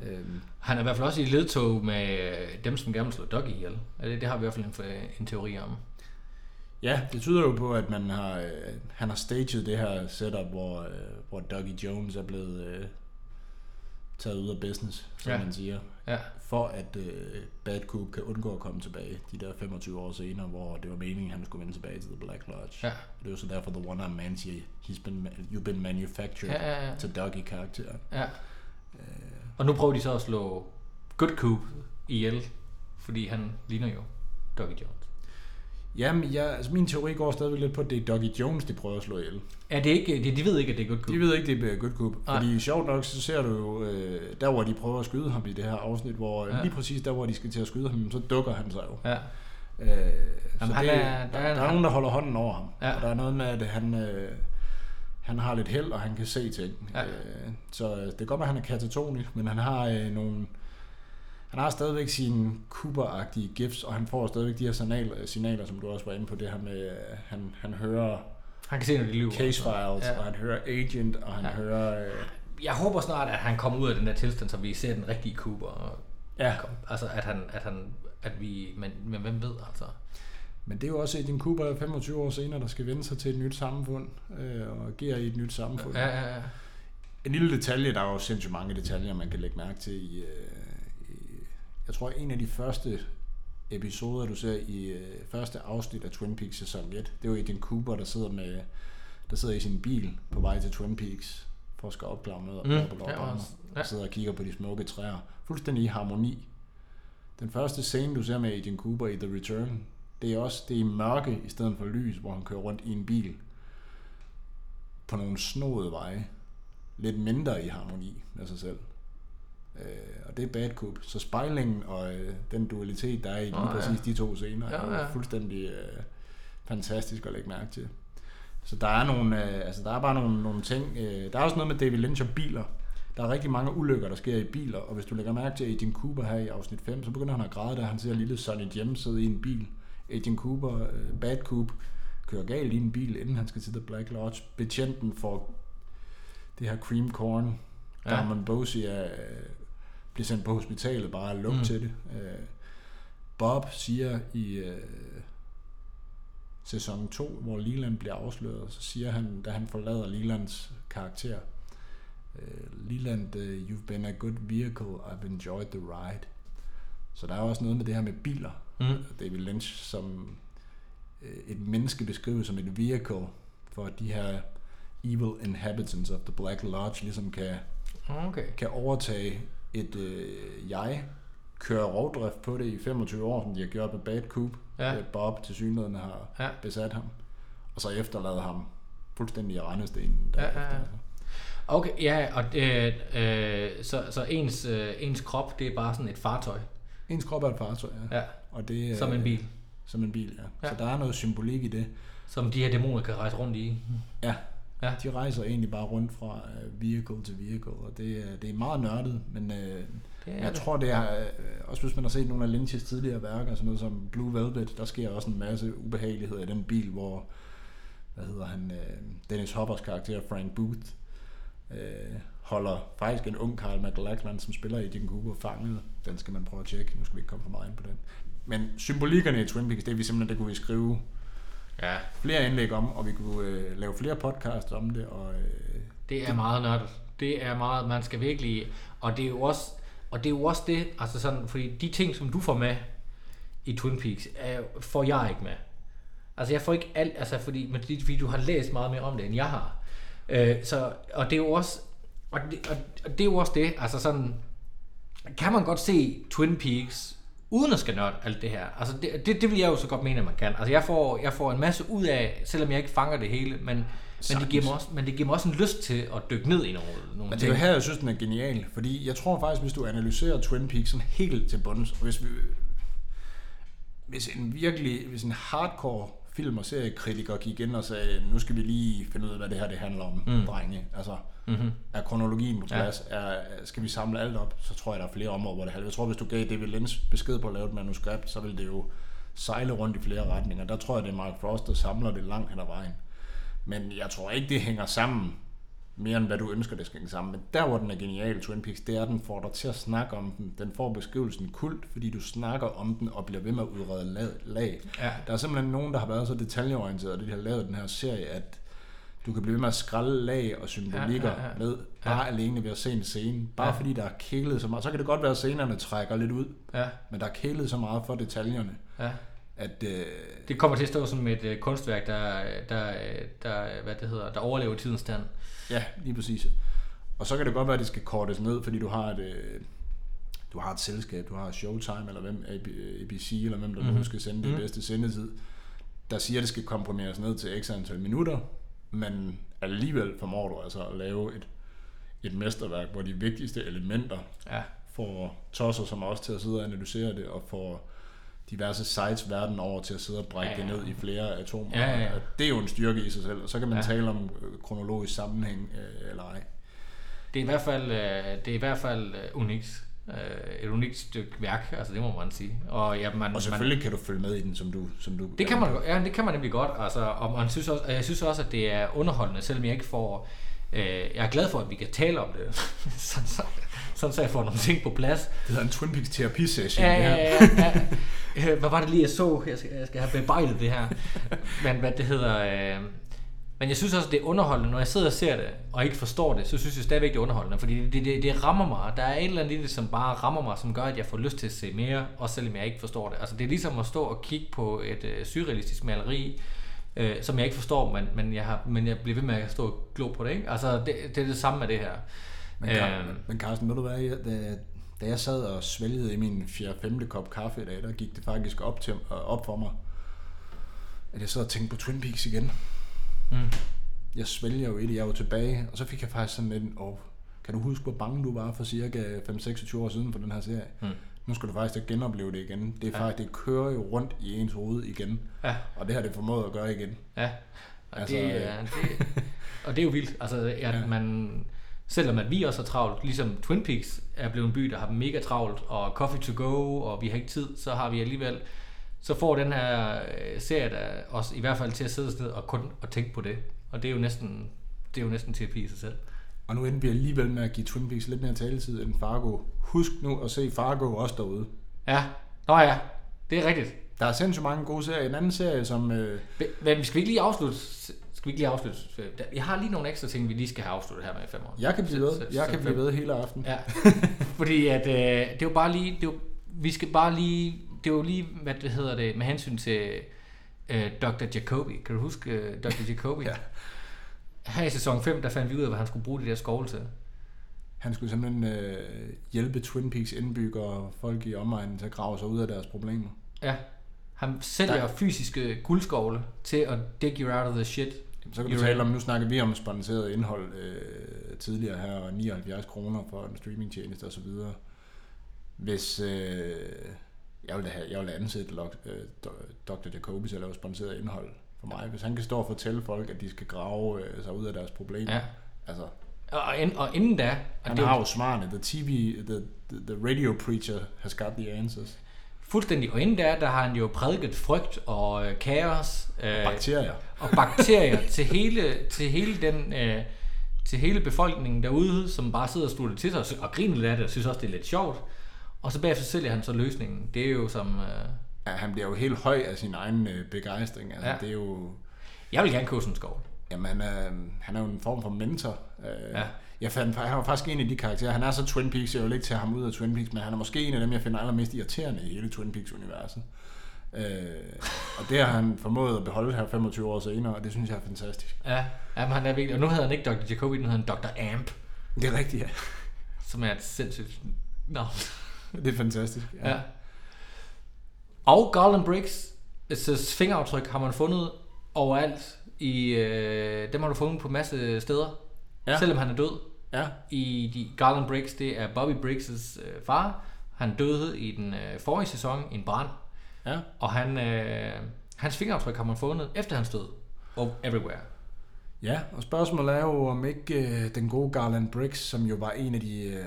Øhm, Han er i hvert fald også i ledtog med dem, som gerne vil slå Doug ihjel. Det, det har vi i hvert fald en, en teori om. Ja, det tyder jo på, at man har, øh, han har staged det her setup, hvor, øh, hvor Dougie Jones er blevet øh, taget ud af business, som Ja. man siger, Ja, for at øh, Bad Coop kan undgå at komme tilbage de der 25 år senere, hvor det var meningen, at han skulle vende tilbage til The Black Lodge. ja, Det er jo så derfor The One Arm Man siger, He's been, you've been manufactured ja, ja, ja. til Dougie-karakteren. ja. Og nu prøver de så at slå Good Coop ihjel, fordi han ligner jo Dougie Jones. Jamen, jeg, altså min teori går stadigvæk lidt på, at det er Dougie Jones, de prøver at slå ihjel. Er det ikke, de, de ved ikke, at det er Good Coop? De ved ikke, det er Good Coop. Nej. Fordi sjovt nok, så ser du jo, øh, der hvor de prøver at skyde ham i det her afsnit, hvor Ja. ja. lige præcis der, hvor de skal til at skyde ham, så dukker han sig jo. Ja, Øh, så Jamen, han det, er- der, der der, er- er nogen, der holder hånden over ham. Ja. Og der er noget med, at han, øh, han har lidt held, og han kan se ting. Ja. Øh, så øh, det kan godt være, at han er katatonisk, men han har øh, nogle... Han har stadigvæk sine Cooper-agtige gifts, og han får stadigvæk de her signaler, signaler som du også var inde på, det her med, at han, han hører han kan se, når de lyver. case files, Ja. og han hører agent, og han Ja. hører... Øh, Jeg håber snart, at han kommer ud af den der tilstand, så vi ser den rigtige Cooper. Og, ja, altså, at han, at han, at vi, men, men hvem ved, altså. Men det er jo også Agent Cooper 25 år senere, der skal vende sig til et nyt samfund øh, og agere i et nyt samfund. Ja, ja, ja. En lille detalje, der er jo sindssygt mange detaljer, man kan lægge mærke til i, øh, i jeg tror en af de første episoder, du ser i øh, første afsnit af Twin Peaks sæson 1, det er jo Agent Cooper, der sidder med der sidder i sin bil på vej til Twin Peaks for at skal opklare noget Mm, ja, på. Ja. og sidder og kigger på de smukke træer. Fuldstændig i harmoni. Den første scene, du ser med Agent Cooper i The Return, det er også det er i mørke i stedet for lys, hvor han kører rundt i en bil på nogle snodede veje. Lidt mindre i harmoni med sig selv. Øh, og det er Bad Coop. Så spejlingen og øh, den dualitet, der er i lige ja. præcis de to scener, Ja, er ja. fuldstændig øh, fantastisk at lægge mærke til. Så der er nogle, øh, altså der er bare nogle, nogle ting. Øh, der er også noget med David Lynch og biler. Der er rigtig mange ulykker, der sker i biler, og hvis du lægger mærke til Agent Cooper her i afsnit 5, så begynder han at græde, da han ser lille Sonny Jem sidde i en bil. Agent Cooper, øh, Bad Coop, kører galt i en bil, inden han skal til The Black Lodge. Betjenten får det her cream corn. Ja. Ja. Darman Bosie er, øh, bliver sendt på hospitalet bare lukke Mm. til det. Øh, Bob siger i øh, sæson 2, hvor Leland bliver afsløret, så siger han, da han forlader Lelands karakter, øh, Leland, uh, you've been a good vehicle, I've enjoyed the ride. Så der er også noget med det her med biler. Mm. David Lynch som øh, et menneske beskrives som et vehicle, for de her evil inhabitants of the Black Lodge ligesom kan, Okay. kan overtage et øh, jeg, køre rovdrift på det i 25 år, som de har gjort med Bad Coop, Ja. ja. Bob til synligheden har Ja. besat ham, og så efterladet ham fuldstændig i rendestenen. Ja, ja, ja. derefter. Okay, ja, og øh, øh, så, så ens, øh, ens krop, det er bare sådan et fartøj. Ens krop er et fartøj, ja. Ja, Og det, er- som en bil. Som en bil, ja. Ja. ja. Så der er noget symbolik i det. Som de her dæmoner kan rejse rundt i. Ja. Ja. De rejser egentlig bare rundt fra uh, vehicle til vehicle, og det, er- det er meget nørdet, men uh, Det jeg det. tror, det er, øh, også hvis man har set nogle af Lynch's tidligere værker, sådan noget som Blue Velvet, der sker også en masse ubehageligheder i den bil, hvor, hvad hedder han, øh, Dennis Hoppers karakter, Frank Booth, øh, holder faktisk en ung Carl McLachlan, som spiller i Jim Cooper, fanget. Den skal man prøve at tjekke, nu skal vi ikke komme for meget ind på den. Men symbolikkerne i Twin Peaks, det er vi simpelthen, det kunne vi skrive Ja, flere indlæg om, og vi kunne øh, lave flere podcasts om det, og øh, det er meget nørdet. Det er meget, man skal virkelig, og det er jo også, og det er jo også det, altså sådan, fordi de ting, som du får med i Twin Peaks, er, får jeg ikke med. Altså jeg får ikke alt, altså fordi, men det fordi du har læst meget mere om det, end jeg har. Øh, så, og det er jo også, og det, og det er jo også det, altså sådan, kan man godt se Twin Peaks, uden at skal nørde alt det her. Altså det, det, det vil jeg jo så godt mene, at man kan. Altså jeg får, jeg får en masse ud af, selvom jeg ikke fanger det hele, men, men, det, giver mig også, men det giver mig også en lyst til at dykke ned i nogle, nogle Men det er jo her, jeg synes, den er genial. Fordi jeg tror faktisk, hvis du analyserer Twin Peaks sådan helt til bunds, og hvis, vi, hvis en virkelig, hvis en hardcore film- og seriekritiker gik ind og sagde, nu skal vi lige finde ud af, hvad det her det handler om, mm. drenge. Altså, Mm-hmm. er kronologien på plads? Ja. Er, skal vi samle alt op? Så tror jeg, der er flere områder, hvor det handler. Jeg tror, hvis du gav David Lynch besked på at lave et manuskript, så ville det jo sejle rundt i flere retninger. Der tror jeg, det er Mark Frost, der samler det langt hen ad vejen. Men jeg tror ikke, det hænger sammen mere end hvad du ønsker, det skal hænge sammen. Men der, hvor den er genial, Twin Peaks, det er, at den får dig til at snakke om den. Den får beskrivelsen kult, fordi du snakker om den og bliver ved med at udrede lag. Ja. Der er simpelthen nogen, der har været så detaljeorienteret, og de har lavet den her serie, at du kan blive ved med at skralde lag og symbolikker Ja, ja, ja. ned, bare alene ved at se en scene. Bare Ja. fordi der er kælet så meget. Så kan det godt være, at scenerne trækker lidt ud, Ja, men der er kælet så meget for detaljerne, ja. at øh, Det kommer til at stå som et øh, kunstværk, der, der, der, hvad det hedder, der overlever tidens stand. Ja, lige præcis. Og så kan det godt være, at det skal kortes ned, fordi du har et, øh, du har et selskab, du har Showtime, eller hvem, AB- ABC, eller hvem der mm-hmm. nu skal sende det i bedste sendetid, der siger, at det skal komprimeres ned til x antal minutter, men alligevel formår du altså at lave et, et mesterværk, hvor de vigtigste elementer Ja, får tosser som os til at sidde og analysere det, og får diverse sites verden over til at sidde og brække Ja, ja, det ned i flere atomer. Ja, ja, ja. Det er jo en styrke i sig selv, og så kan man Ja. tale om øh, kronologisk sammenhæng øh, eller ej. det er i hvert fald, øh, det er i hvert fald øh, unikt. Øh, et unikt stykke værk, altså det må man sige. Og, ja, man, Og selvfølgelig kan du følge med i den, som du... Som du Det kan man, ja, det kan man nemlig godt, altså, og man synes også, og jeg synes også, at det er underholdende, selvom jeg ikke får, øh, jeg er glad for, at vi kan tale om det, *laughs* sådan, så, sådan så jeg får nogle ting på plads. Det hedder en Twin Peaks terapisession. Ja, her. ja, ja, ja. Øh, Hvad var det lige, jeg så? Jeg skal, jeg skal have bebejlet det her. Men hvad det hedder... Øh, men jeg synes også, det er underholdende. Når jeg sidder og ser det, og ikke forstår det, så synes jeg stadigvæk, det er underholdende. Fordi det, det, det rammer mig. Der er et eller andet i det, som bare rammer mig, som gør, at jeg får lyst til at se mere, også selvom jeg ikke forstår det. Altså, det er ligesom at stå og kigge på et øh, surrealistisk maleri, øh, som jeg ikke forstår, men, men, jeg har, men jeg bliver ved med at stå og glo på det. Ikke? Altså, det, det er det samme med det her. Men, Car- Øhm. men Carsten, ved du hvad, jeg, da, da jeg sad og svælgede i min 4-5. kop kaffe i dag, der gik det faktisk op, til, øh, op for mig, at jeg sad og tænkte på Twin Peaks igen. Mm. Jeg svælger jo i det, jeg var tilbage, og så fik jeg faktisk sådan en, oh, kan du huske, hvor bange du var for cirka 5-26 år siden for den her serie? Mm. Nu skal du faktisk da genopleve det igen. Det er Ja. faktisk, det kører jo rundt i ens hoved igen, Ja. og det har det formået at gøre igen. Ja, og, Altså, det, øh. er, det, og det er jo vildt. Altså, at. Ja. man, selvom at vi også har travlt, ligesom Twin Peaks er blevet en by, der har mega travlt, og coffee to go, og vi har ikke tid, så har vi alligevel, så får den her øh, serie der os i hvert fald til at sidde ned og kun at tænke på det. Og det er jo næsten, det er jo næsten terapi i sig selv. Og nu endte vi alligevel med at give Twin Peaks lidt mere taletid end Fargo. Husk nu at se Fargo også derude. Ja, nå ja, det er rigtigt. Der er sindssygt mange gode serier. En anden serie, som... Øh, Men skal vi ikke lige afslutte? Skal vi ikke lige afslutte? Jeg har lige nogle ekstra ting, vi lige skal have afsluttet her med i fem år. jeg kan blive ved. Jeg kan blive ved hele aften. Ja, *laughs* fordi at øh, det er jo bare lige, det er jo, vi skal bare lige, det er jo lige, hvad det hedder det, med hensyn til øh, Dr. Jacobi. Kan du huske øh, Dr. *laughs* Jacobi? Ja. Her i sæson 5, der fandt vi ud af, hvad han skulle bruge de der skovle til. Han skulle simpelthen øh, hjælpe Twin Peaks indbyggere og folk i omegnen til at grave sig ud af deres problemer. Ja, han sælger Der- fysiske guldskovle til at dig you out of the shit. Jamen, så kan You're du tale right. om, nu snakker vi om sponsoreret indhold øh, tidligere her, og 79 kroner for en streamingtjeneste osv. Hvis øh, jeg ville da have, jeg ville da ansætte øh, Dr. Jacobi til at lave sponsoreret indhold for mig. Hvis han kan stå og fortælle folk, at de skal grave øh, sig ud af deres problemer. Ja. Altså, Og, ind, og inden da, og han det har jo svarene. The TV, the, the, the radio preacher has got the answers. fuldstændig, og inden da, der har han jo prædiket frygt og øh, kaos. Øh, Bakterier. og bakterier *laughs* til hele, til hele den øh, til hele befolkningen derude, som bare sidder og slutter til sig og, griner lidt af det, og synes også, det er lidt sjovt. Og så bagefter sælger han så løsningen. Det er jo som... Øh, Ja, han bliver jo helt høj af sin egen øh, begejstring. Altså, Ja. Det er jo... jeg vil gerne købe sådan en skov. Jamen, han er, han er jo en form for mentor. Øh, Ja. Jeg fandt, han var faktisk en af de karakterer. Han er så Twin Peaks, jeg vil ikke tage ham ud af Twin Peaks, men han er måske en af dem, jeg finder allermest irriterende i hele Twin Peaks-universet. Øh, og det har han formået at beholde her 25 år senere, og det synes jeg er fantastisk. Ja, jamen, han er virkelig... Og nu hedder han ikke Dr. Jacobi, nu hedder han Dr. Amp, Det er rigtigt, ja. som er et sindssygt navn. *laughs* Det er fantastisk. Ja. Og Garland Briggs, fingeraftryk har man fundet overalt. I, øh, dem har du fundet på masse steder, ja. Ja. selvom han er død. ja. i de Garland Briggs, det er Bobby Briggs' øh, far. Han døde i den øh, forrige sæson i en brand, ja. og han, øh, hans fingeraftryk har man fundet efter hans død. Og everywhere. Ja, og spørgsmålet er jo, om ikke øh, den gode Garland Briggs, som jo var en af de, øh,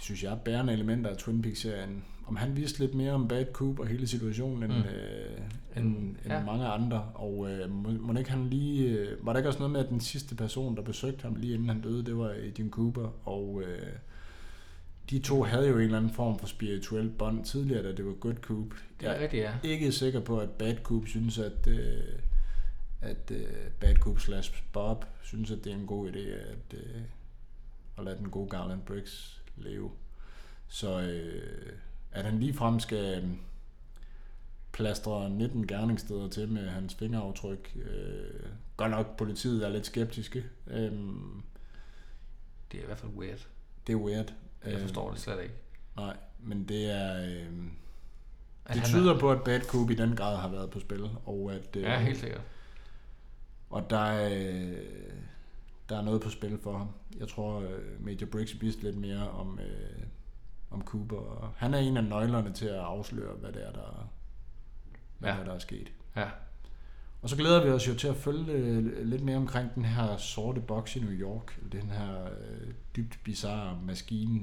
synes jeg, bærende elementer af Twin Peaks-serien, om han vidste lidt mere om Bad Coop og hele situationen end, Mm. mm. øh, end, end Ja. mange andre. Og øh, må, må ikke han lige... Øh, var der ikke også noget med, at den sidste person, der besøgte ham lige inden han døde, det var Jim Cooper, og øh, de to havde jo en eller anden form for spirituel bånd tidligere, da det var Good Coop. Det er rigtigt, ja. ikke sikker på, at Bad Coop synes, at, øh, at øh, Bad Coop slash Bob synes, at det er en god idé at, øh, at lade den gode Garland Briggs leve. Så øh, at han ligefrem skal øh, plastre 19 gerningssteder til med hans fingeraftryk. Øh, godt nok politiet er lidt skeptiske. Øh, Det er i hvert fald weird. det er weird. Jeg Øh, forstår det slet ikke. Nej, men det er... Øh, At det tyder på, at Bad Coop i den grad har været på spil, og at... øh, Er, ja, helt sikkert. Og der er, øh, der er noget på spil for ham. Jeg tror, øh, Major Briggs vidste lidt mere om, øh, om Cooper. Og han er en af nøglerne til at afsløre, hvad det er, der, hvad Ja. ja. der er sket. Ja. Og så glæder vi os jo til at følge øh, lidt mere omkring den her sorte boks i New York. Den her øh, dybt bizarre maskine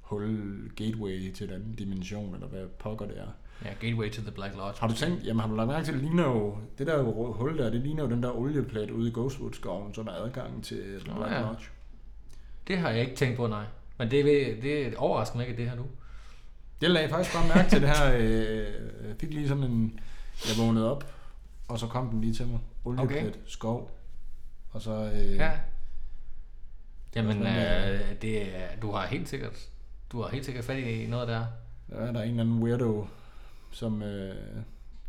hul gateway til en anden dimension, eller hvad pokker det er. Ja, Gateway to the Black Lodge. Har du tænkt, jamen har du lagt mærke til, det ligner jo, det der hul der, det ligner jo den der olieplet ude i Ghostwood-skoven, som er adgangen til The Nå, Black ja. Lodge. Det har jeg ikke tænkt på, nej. Men det, det, det overrasker mig ikke, at det her nu. Det lagde jeg faktisk bare mærke til det her. Øh, jeg fik lige sådan en, jeg vågnede op, og så kom den lige til mig. Olieplet, Okay. skov, og så... Øh, Ja. Jamen, Sådan, øh, øh, det, du har helt sikkert du har helt sikkert fat i noget der. Der er en eller anden weirdo, som, øh,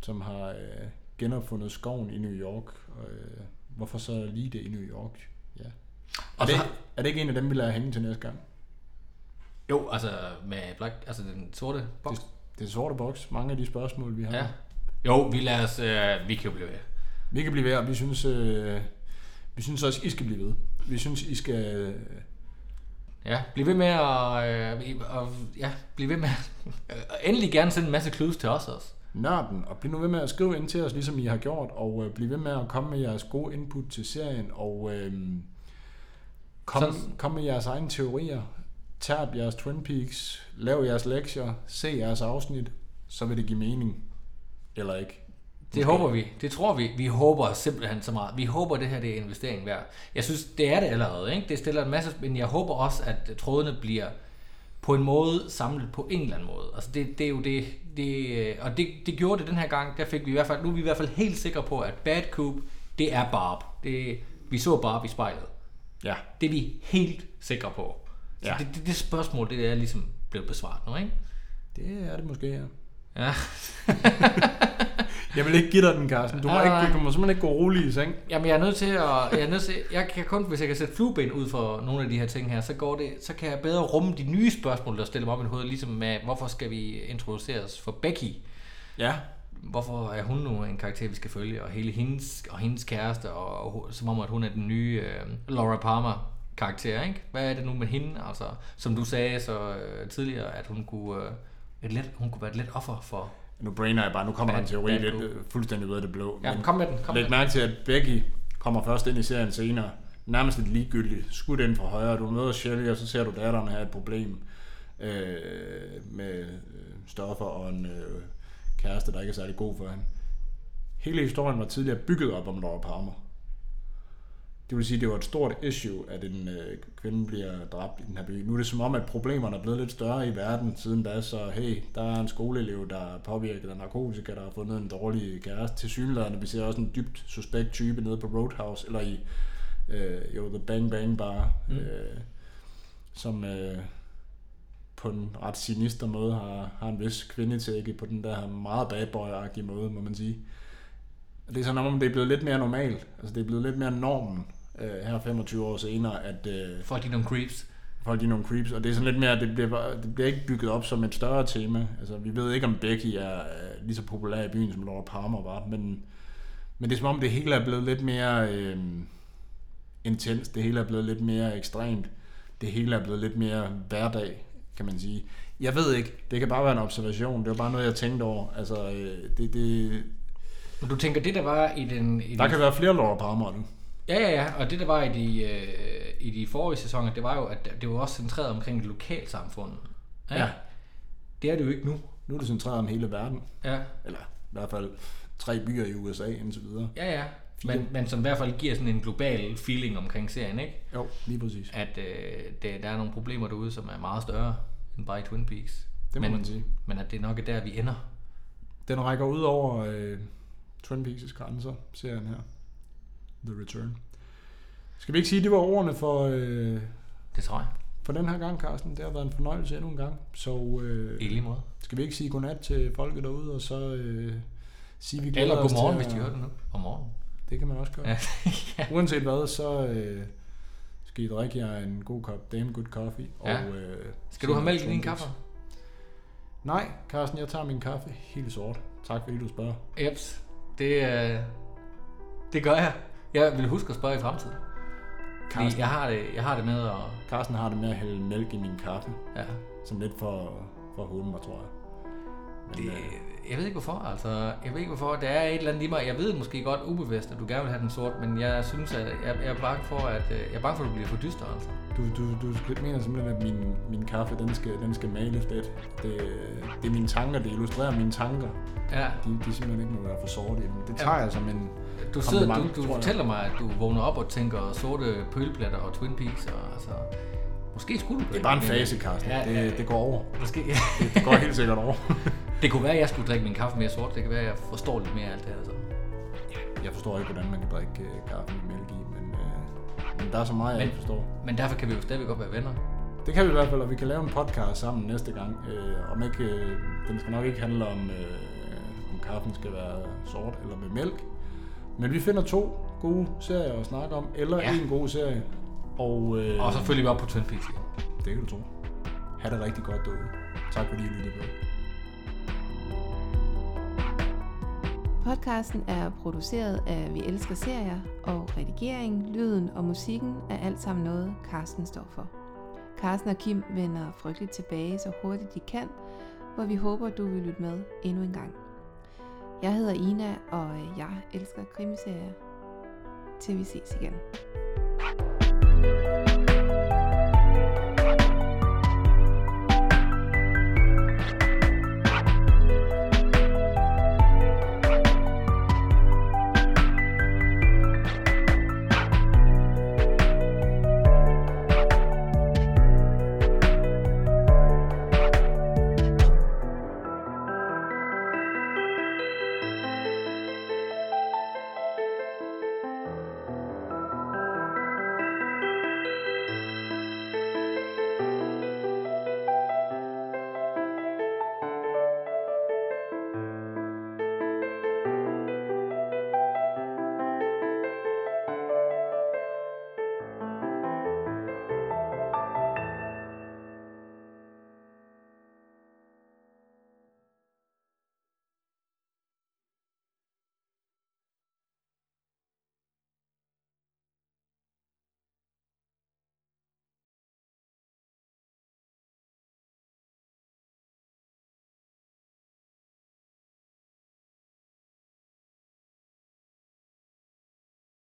som har øh, genopfundet skoven i New York. Og, øh, hvorfor så lige det i New York? Ja. Er, Og det, så- er det ikke en af dem, vi lader hænge til næste gang? Jo, altså med Black, altså den sorte boks. Det, er sorte boks. Mange af de spørgsmål, vi har. Ja. Jo, vi lader os, øh, vi kan jo blive ved. Vi kan blive ved, og vi synes, øh, vi synes også, I skal blive ved. Vi synes, I skal... Øh, Ja, bliv ved med at, øh, og, ja, bliv ved med at, endelig gerne sende en masse clues til os også. nørden, og bliv nu ved med at skrive ind til os, ligesom I har gjort, og øh, bliv ved med at komme med jeres gode input til serien, og øh, kom, Så- kom med jeres egne teorier, tab jeres Twin Peaks, lav jeres lektier, se jeres afsnit, så vil det give mening. Eller ikke. Det håber vi. Det tror vi. Vi håber simpelthen så meget. Vi håber, det her det er investering værd. Jeg synes, det er det allerede. Ikke? Det stiller en masse, men jeg håber også, at trådene bliver på en måde samlet på en eller anden måde. Altså det, det er jo det, det øh, og det, det gjorde det den her gang. Der fik vi i hvert fald, nu er vi i hvert fald helt sikre på, at Bad Coop, det er Barb. Det, vi så Barb i spejlet. Ja. Det er vi helt sikre på. Så Ja. det, det, det, spørgsmål, det er ligesom blevet besvaret nu, ikke? Det er det måske, ja. Ja. *laughs* Jeg vil ikke give dig den, Carsten. Du må, ikke, du må simpelthen ikke gå rolig i seng. Jamen, jeg er nødt til at... Jeg, er nødt til, jeg kan kun, hvis jeg kan sætte flueben ud for nogle af de her ting her, så, går det, så kan jeg bedre rumme de nye spørgsmål, der stiller mig op i mit hoved, ligesom med, hvorfor skal vi introduceres for Becky? Ja. Hvorfor er hun nu en karakter, vi skal følge? Og hele hendes, og hendes kæreste, og, og som om, at hun er den nye øh, Laura Palmer karakter, ikke? Hvad er det nu med hende? Altså, som du sagde så øh, tidligere, at hun kunne, øh, et let, hun kunne være et let offer for... Nu brainer jeg bare. Nu kommer der en teori lidt øh, fuldstændig ud af det blå. Ja, Men- kom med den. Kom med Læg den. mærke til, at Becky kommer først ind i serien senere. Nærmest lidt ligegyldigt. Skudt ind fra højre. Du møder Shelly, og så ser du datteren have et problem øh, med øh, stoffer og en øh, kæreste, der ikke er særlig god for hende. Hele historien var tidligere bygget op om Laura Palmer. Det vil sige, at det var et stort issue, at en øh, kvinde bliver dræbt i den her by. Nu er det som om, at problemerne er blevet lidt større i verden siden da, så hey, der er en skoleelev, der er påvirket af narkotika, der har fundet en dårlig kæreste til synlæderne. Vi ser også en dybt suspekt type nede på Roadhouse, eller i øh, jo, The Bang Bang Bar, mm. øh, som øh, på en ret sinister måde har, har en vis kvindetække på den der meget bad boy måde, må man sige. Det er sådan, om det er blevet lidt mere normalt. Altså det er blevet lidt mere normen øh, her 25 år senere, at øh, For de nogle creeps. folk de er nogle creeps, og det er sådan lidt mere, det bliver, bare- det bliver ikke bygget op som et større tema. Altså vi ved ikke, om Becky er øh, lige så populær i byen, som Laura Palmer var, men, men det er som om, det hele er blevet lidt mere øh, intens, det hele er blevet lidt mere ekstremt, det hele er blevet lidt mere hverdag, kan man sige. Jeg ved ikke, det kan bare være en observation, det var bare noget, jeg tænkte over. Altså, øh, det, det, Men du tænker, det der var i den... I der den kan være flere Laura Palmer nu. Ja, ja, ja, og det der var i de, øh, i de forrige sæsoner, det var jo, at det var også centreret omkring et lokalsamfund. ikke? Ja. Det er det jo ikke nu. Nu er det centreret om hele verden. Ja, Eller i hvert fald tre byer i USA indtil videre. ja, ja. Men, men som i hvert fald giver sådan en global feeling omkring serien, ikke? Jo, lige præcis. At øh, det, der er nogle problemer derude, som er meget større end bare i Twin Peaks. Det må men, man sige. Men at det nok er der, vi ender. Den rækker ud over øh, Twin Peaks' grænser, serien her. The Return. Skal vi ikke sige, at det var ordene for, øh, Det tror jeg. for den her gang, Carsten? Det har været en fornøjelse endnu en gang. Så øh, I lige måde. skal vi ikke sige godnat til folket derude, og så øh, sige, vi glæder Eller os godmorgen, til hvis de hører det nu. Om morgenen. Det kan man også gøre. *laughs* Ja. Uanset hvad, så øh, skal I drikke jer en god kop damn good coffee. Ja. Og, øh, Skal du have mælk i din kaffe? Nej, Carsten, jeg tager min kaffe helt sort. Tak fordi du spørger. Jeps. Det, øh, det gør jeg. Jeg vil huske at spørge i fremtiden. Fordi Carsten, jeg har, det, jeg har det med at... Carsten har det med at hælde mælk i min kaffe. Ja, Som lidt for, for mig, tror jeg. Men, det, øh, jeg ved ikke hvorfor, altså. Jeg ved ikke hvorfor. Der er et eller andet i mig. Jeg ved måske godt ubevidst, at du gerne vil have den sort, men jeg synes, at jeg, jeg er bange for, at øh, jeg er bange for, at du bliver for dyster, altså. du, du, du mener simpelthen, at min, min kaffe, den skal, den skal males lidt. Det, det er mine tanker, det illustrerer mine tanker. Ja, De, de simpelthen ikke der er for sorte. Det tager Ja. jeg som en... du, sidder, du, du jeg. fortæller mig, at du vågner op og tænker sorte pølplatter og Twin Peaks, og altså... Måske skulle du Det er bare en fase, Carsten. Ja, ja, ja. Det, det går over. Måske, ja. Det, det går helt sikkert over. *laughs* Det kunne være, at jeg skulle drikke min kaffe mere sort. Det kan være, at jeg forstår lidt mere af alt det her. Altså. Jeg forstår ikke, hvordan man kan drikke øh, kaffe med mælk i, men, øh, men der er så meget, jeg Men- ikke forstår. Men derfor kan vi jo stadigvæk godt være venner. Det kan vi i hvert fald, og vi kan lave en podcast sammen næste gang. Øh, om ikke, øh, den skal nok ikke handle om, øh, om kaffen skal være sort eller med mælk. Men vi finder to gode serier at snakke om, eller Ja. en god serie. Og, øh, Og så følger vi op på Twin Peaks det kan du tro. Ha' det rigtig godt derude. Tak fordi I lyttede med. Podcasten er produceret af Vi Elsker Serier, og redigering, lyden og musikken er alt sammen noget, Carsten står for. Carsten og Kim vender frygteligt tilbage så hurtigt de kan, hvor vi håber, du vil lytte med endnu en gang. Jeg hedder Ina, og jeg elsker krimiserier. Til vi ses igen.